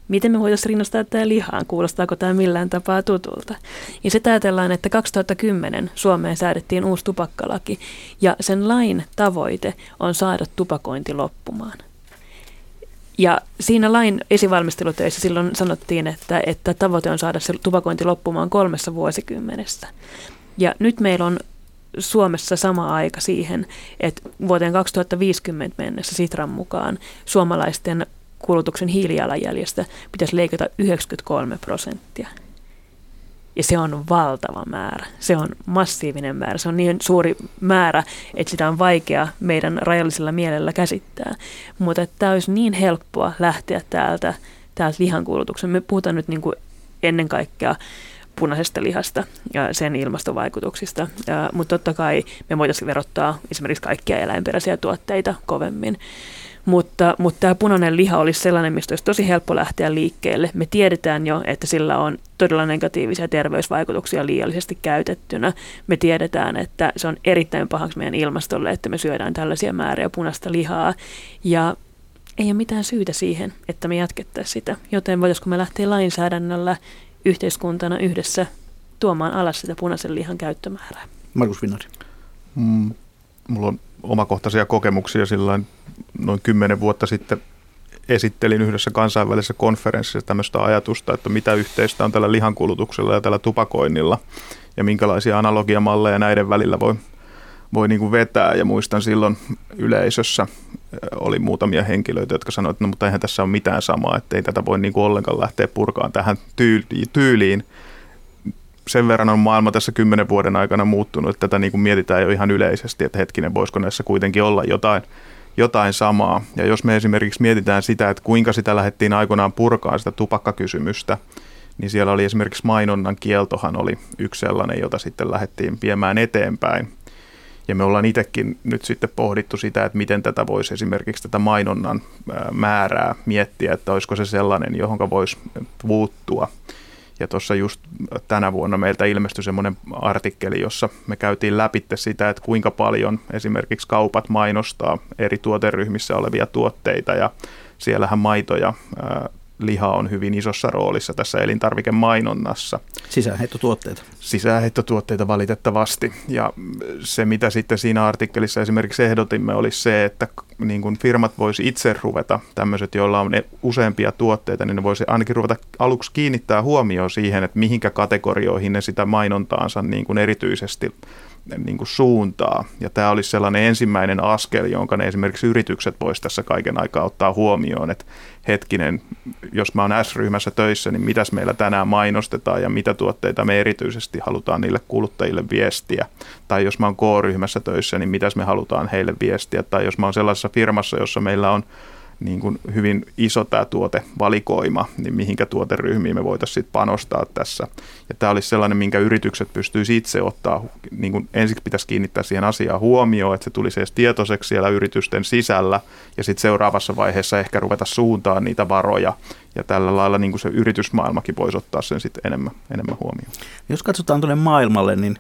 Miten me voitaisiin rinnastaa tämä lihaan? Kuulostaako tämä millään tapaa tutulta? Ja sitten ajatellaan, että 2010 Suomeen säädettiin uusi tupakkalaki ja sen lain tavoite on saada tupakointi loppumaan. Ja siinä lain esivalmistelutöissä silloin sanottiin, että, että tavoite on saada se tupakointi loppumaan kolmessa vuosikymmenessä. Ja nyt meillä on Suomessa sama aika siihen, että vuoteen 2050 mennessä Sitran mukaan suomalaisten kulutuksen hiilijalanjäljestä pitäisi leikata 93 prosenttia. Ja se on valtava määrä. Se on massiivinen määrä. Se on niin suuri määrä, että sitä on vaikea meidän rajallisella mielellä käsittää. Mutta tämä olisi niin helppoa lähteä täältä, täältä lihankulutuksen. Me puhutaan nyt niin kuin ennen kaikkea punaisesta lihasta ja sen ilmastovaikutuksista. Mutta totta kai me voitaisiin verottaa esimerkiksi kaikkia eläinperäisiä tuotteita kovemmin. Mutta, mutta tämä punainen liha olisi sellainen, mistä olisi tosi helppo lähteä liikkeelle. Me tiedetään jo, että sillä on todella negatiivisia terveysvaikutuksia liiallisesti käytettynä. Me tiedetään, että se on erittäin pahaksi meidän ilmastolle, että me syödään tällaisia määriä punaista lihaa. Ja ei ole mitään syytä siihen, että me jatkettaisiin sitä. Joten voitaisiko me lähteä lainsäädännöllä yhteiskuntana yhdessä tuomaan alas sitä punaisen lihan käyttömäärää? Markus Vinnari. Mm, mulla on omakohtaisia kokemuksia sillä noin kymmenen vuotta sitten esittelin yhdessä kansainvälisessä konferenssissa tämmöistä ajatusta, että mitä yhteistä on tällä lihankulutuksella ja tällä tupakoinnilla ja minkälaisia analogiamalleja näiden välillä voi, voi niin kuin vetää. Ja muistan silloin yleisössä oli muutamia henkilöitä, jotka sanoivat, että no, mutta eihän tässä ole mitään samaa, että ei tätä voi niin kuin ollenkaan lähteä purkaan tähän tyyliin sen verran on maailma tässä kymmenen vuoden aikana muuttunut, että tätä niin kuin mietitään jo ihan yleisesti, että hetkinen, voisiko näissä kuitenkin olla jotain, jotain samaa. Ja jos me esimerkiksi mietitään sitä, että kuinka sitä lähdettiin aikoinaan purkaan sitä tupakkakysymystä, niin siellä oli esimerkiksi mainonnan kieltohan oli yksi sellainen, jota sitten lähdettiin viemään eteenpäin. Ja me ollaan itsekin nyt sitten pohdittu sitä, että miten tätä voisi esimerkiksi tätä mainonnan määrää miettiä, että olisiko se sellainen, johon voisi puuttua. Ja tuossa just tänä vuonna meiltä ilmestyi semmoinen artikkeli, jossa me käytiin läpi sitä, että kuinka paljon esimerkiksi kaupat mainostaa eri tuoteryhmissä olevia tuotteita ja siellähän maito ja liha on hyvin isossa roolissa tässä elintarvikemainonnassa. Sisäänheittotuotteita. Sisäänheittotuotteita valitettavasti. Ja se, mitä sitten siinä artikkelissa esimerkiksi ehdotimme, oli se, että niin kuin firmat voisi itse ruveta, tämmöiset, joilla on useampia tuotteita, niin ne voisi ainakin ruveta aluksi kiinnittää huomioon siihen, että mihinkä kategorioihin ne sitä mainontaansa niin kuin erityisesti niin kuin suuntaa. Ja tämä olisi sellainen ensimmäinen askel, jonka ne esimerkiksi yritykset voisivat tässä kaiken aikaa ottaa huomioon, että hetkinen, jos mä oon S-ryhmässä töissä, niin mitäs meillä tänään mainostetaan ja mitä tuotteita me erityisesti halutaan niille kuluttajille viestiä. Tai jos mä oon K-ryhmässä töissä, niin mitäs me halutaan heille viestiä. Tai jos mä oon sellaisessa firmassa, jossa meillä on niin kuin hyvin iso tämä tuotevalikoima, niin mihinkä tuoteryhmiin me voitaisiin sitten panostaa tässä. Ja tämä olisi sellainen, minkä yritykset pystyisi itse ottaa, niin kuin ensiksi pitäisi kiinnittää siihen asiaan huomioon, että se tulisi edes tietoiseksi siellä yritysten sisällä, ja sitten seuraavassa vaiheessa ehkä ruveta suuntaan niitä varoja, ja tällä lailla niin kuin se yritysmaailmakin voisi ottaa sen sitten enemmän, enemmän huomioon. Jos katsotaan tuonne maailmalle, niin,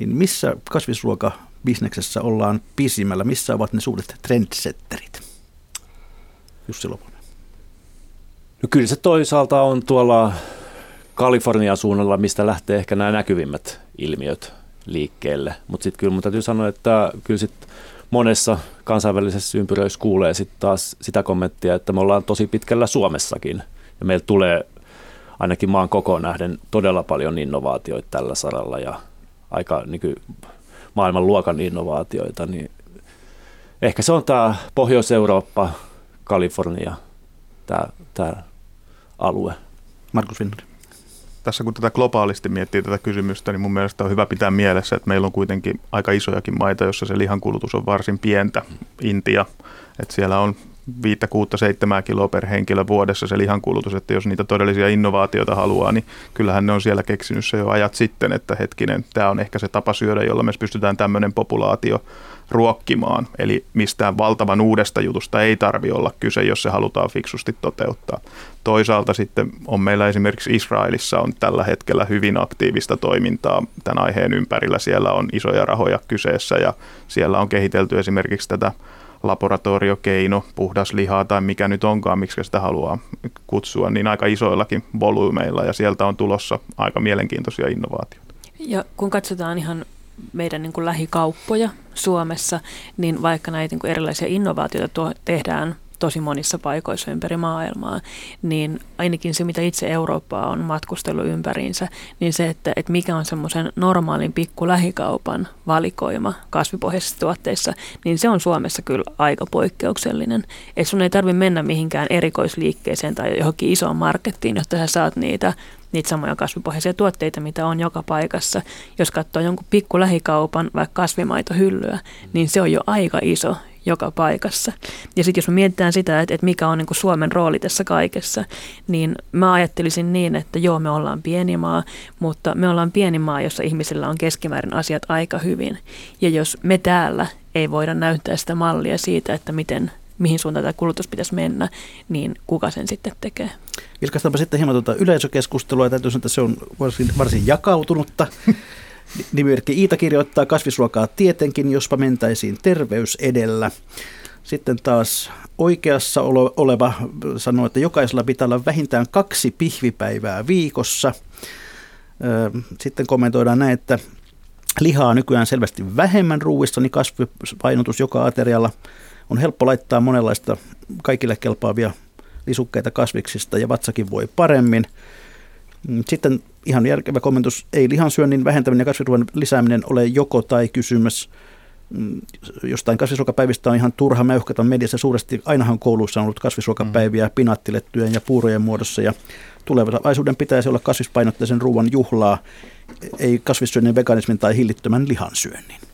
niin missä kasvisruokabisneksessä ollaan pisimmällä, missä ovat ne suuret trendsetterit? Jussi Loponen? No kyllä se toisaalta on tuolla Kalifornian suunnalla, mistä lähtee ehkä nämä näkyvimmät ilmiöt liikkeelle. Mutta sitten kyllä mun täytyy sanoa, että kyllä sit monessa kansainvälisessä ympyröissä kuulee sit taas sitä kommenttia, että me ollaan tosi pitkällä Suomessakin. Ja meillä tulee ainakin maan kokoon nähden todella paljon innovaatioita tällä saralla ja aika niin kuin, maailman luokan innovaatioita, niin ehkä se on tämä Pohjois-Eurooppa, Kalifornia, tämä, tämä alue. Markus Vinnari. Tässä kun tätä globaalisti miettii tätä kysymystä, niin mun mielestä on hyvä pitää mielessä, että meillä on kuitenkin aika isojakin maita, jossa se lihankulutus on varsin pientä. Intia, että siellä on 5, 6, 7 kiloa per henkilö vuodessa se lihankulutus, että jos niitä todellisia innovaatioita haluaa, niin kyllähän ne on siellä keksinyt se jo ajat sitten, että hetkinen, tämä on ehkä se tapa syödä, jolla me pystytään tämmöinen populaatio ruokkimaan. Eli mistään valtavan uudesta jutusta ei tarvi olla kyse, jos se halutaan fiksusti toteuttaa. Toisaalta sitten on meillä esimerkiksi Israelissa on tällä hetkellä hyvin aktiivista toimintaa tämän aiheen ympärillä. Siellä on isoja rahoja kyseessä ja siellä on kehitelty esimerkiksi tätä laboratoriokeino, puhdas lihaa tai mikä nyt onkaan, miksi sitä haluaa kutsua, niin aika isoillakin volyymeilla ja sieltä on tulossa aika mielenkiintoisia innovaatioita. Ja kun katsotaan ihan meidän niin kuin lähikauppoja Suomessa, niin vaikka näitä niin kuin erilaisia innovaatioita tehdään tosi monissa paikoissa ympäri maailmaa, niin ainakin se, mitä itse Eurooppaa on matkustellut ympäriinsä, niin se, että, että mikä on semmoisen normaalin pikku lähikaupan valikoima kasvipohjaisissa tuotteissa, niin se on Suomessa kyllä aika poikkeuksellinen. Että sun ei tarvitse mennä mihinkään erikoisliikkeeseen tai johonkin isoon markettiin, jotta sä saat niitä niitä samoja kasvipohjaisia tuotteita, mitä on joka paikassa. Jos katsoo jonkun pikku lähikaupan, vaikka kasvimaitohyllyä, niin se on jo aika iso joka paikassa. Ja sitten jos me mietitään sitä, että, että mikä on niin kuin Suomen rooli tässä kaikessa, niin mä ajattelisin niin, että joo, me ollaan pieni maa, mutta me ollaan pieni maa, jossa ihmisillä on keskimäärin asiat aika hyvin. Ja jos me täällä ei voida näyttää sitä mallia siitä, että miten mihin suuntaan tämä kulutus pitäisi mennä, niin kuka sen sitten tekee? Vilkaistaanpa sitten hieman tuota yleisökeskustelua, ja täytyy sanoa, että se on varsin, varsin jakautunutta. Nimimerkki Iita kirjoittaa kasvisruokaa tietenkin, jospa mentäisiin terveys edellä. Sitten taas oikeassa oleva sanoo, että jokaisella pitää olla vähintään kaksi pihvipäivää viikossa. Sitten kommentoidaan näin, että lihaa nykyään selvästi vähemmän ruuissa, niin kasvipainotus joka aterialla – on helppo laittaa monenlaista kaikille kelpaavia lisukkeita kasviksista ja vatsakin voi paremmin. Mm, sitten ihan järkevä kommentus, ei lihansyönnin vähentäminen ja kasvisruoan lisääminen ole joko tai kysymys. Mm, jostain kasvisruokapäivistä on ihan turha mäyhkätä mediassa suuresti. Ainahan kouluissa on ollut kasvisruokapäiviä mm. pinaattilettyjen ja puurojen muodossa ja tulevaisuuden pitäisi olla kasvispainotteisen ruoan juhlaa, ei kasvissyönnin veganismin tai hillittömän lihansyönnin.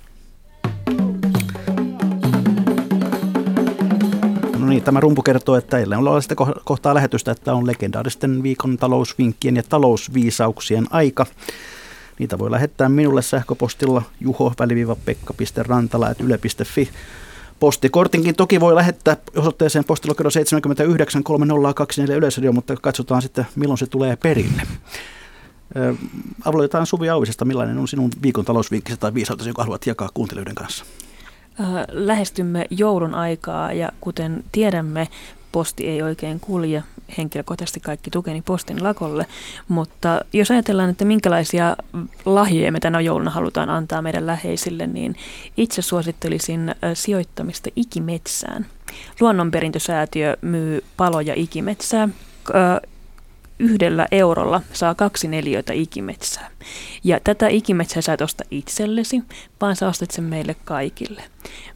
Niin, tämä rumpu kertoo, että teille on sitä kohtaa lähetystä, että on legendaaristen viikon talousvinkkien ja talousviisauksien aika. Niitä voi lähettää minulle sähköpostilla juho-pekka.rantala.yle.fi. Postikortinkin toki voi lähettää osoitteeseen postilokero 79 3024 Yleisradio, mutta katsotaan sitten milloin se tulee perille. Aloitetaan Suvi Auvisesta. Millainen on sinun viikon talousvinkkisi tai viisautesi, jonka haluat jakaa kuuntelijoiden kanssa? Äh, lähestymme joulun aikaa ja kuten tiedämme, posti ei oikein kulje. Henkilökohtaisesti kaikki tukeni postin lakolle, mutta jos ajatellaan, että minkälaisia lahjoja me tänä jouluna halutaan antaa meidän läheisille, niin itse suosittelisin sijoittamista ikimetsään. Luonnonperintösäätiö myy paloja ikimetsää yhdellä eurolla saa kaksi neliötä ikimetsää. Ja tätä ikimetsää sä et osta itsellesi, vaan sä ostat sen meille kaikille.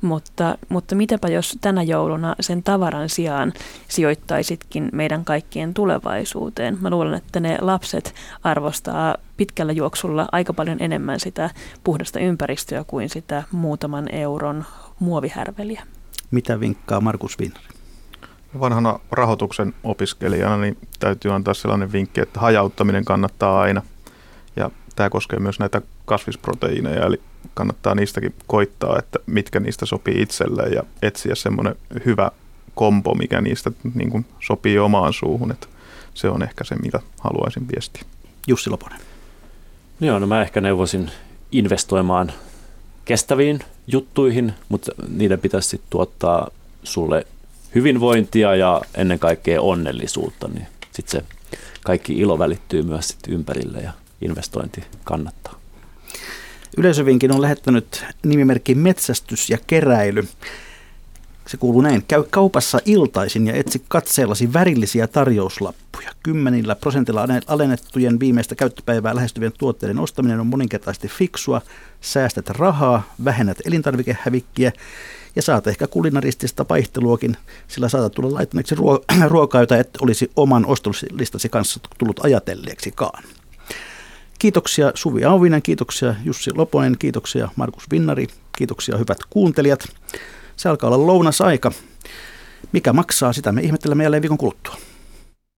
Mutta, mutta mitäpä jos tänä jouluna sen tavaran sijaan sijoittaisitkin meidän kaikkien tulevaisuuteen? Mä luulen, että ne lapset arvostaa pitkällä juoksulla aika paljon enemmän sitä puhdasta ympäristöä kuin sitä muutaman euron muovihärveliä. Mitä vinkkaa Markus Vinnari? Vanhana rahoituksen opiskelijana niin täytyy antaa sellainen vinkki, että hajauttaminen kannattaa aina. Ja tämä koskee myös näitä kasvisproteiineja, eli kannattaa niistäkin koittaa, että mitkä niistä sopii itselle ja etsiä semmoinen hyvä kompo, mikä niistä niin kuin sopii omaan suuhun. Että se on ehkä se, mitä haluaisin viestiä. Jussi Loponen. Joo, no mä ehkä neuvoisin investoimaan kestäviin juttuihin, mutta niiden pitäisi sitten tuottaa sulle hyvinvointia ja ennen kaikkea onnellisuutta, niin sitten se kaikki ilo välittyy myös sit ympärille ja investointi kannattaa. Yleisövinkin on lähettänyt nimimerkki Metsästys ja keräily. Se kuuluu näin. Käy kaupassa iltaisin ja etsi katseellasi värillisiä tarjouslappuja. Kymmenillä prosentilla alennettujen viimeistä käyttöpäivää lähestyvien tuotteiden ostaminen on moninkertaisesti fiksua. Säästät rahaa, vähennät elintarvikehävikkiä ja saat ehkä kulinaristista vaihteluakin, sillä saatat tulla laittaneeksi ruokaa, jota et olisi oman ostolistasi kanssa tullut ajatelleeksikaan. Kiitoksia Suvi Auvinen, kiitoksia Jussi Loponen, kiitoksia Markus Vinnari, kiitoksia hyvät kuuntelijat. Se alkaa olla lounasaika. Mikä maksaa, sitä me ihmettelemme jälleen viikon kuluttua.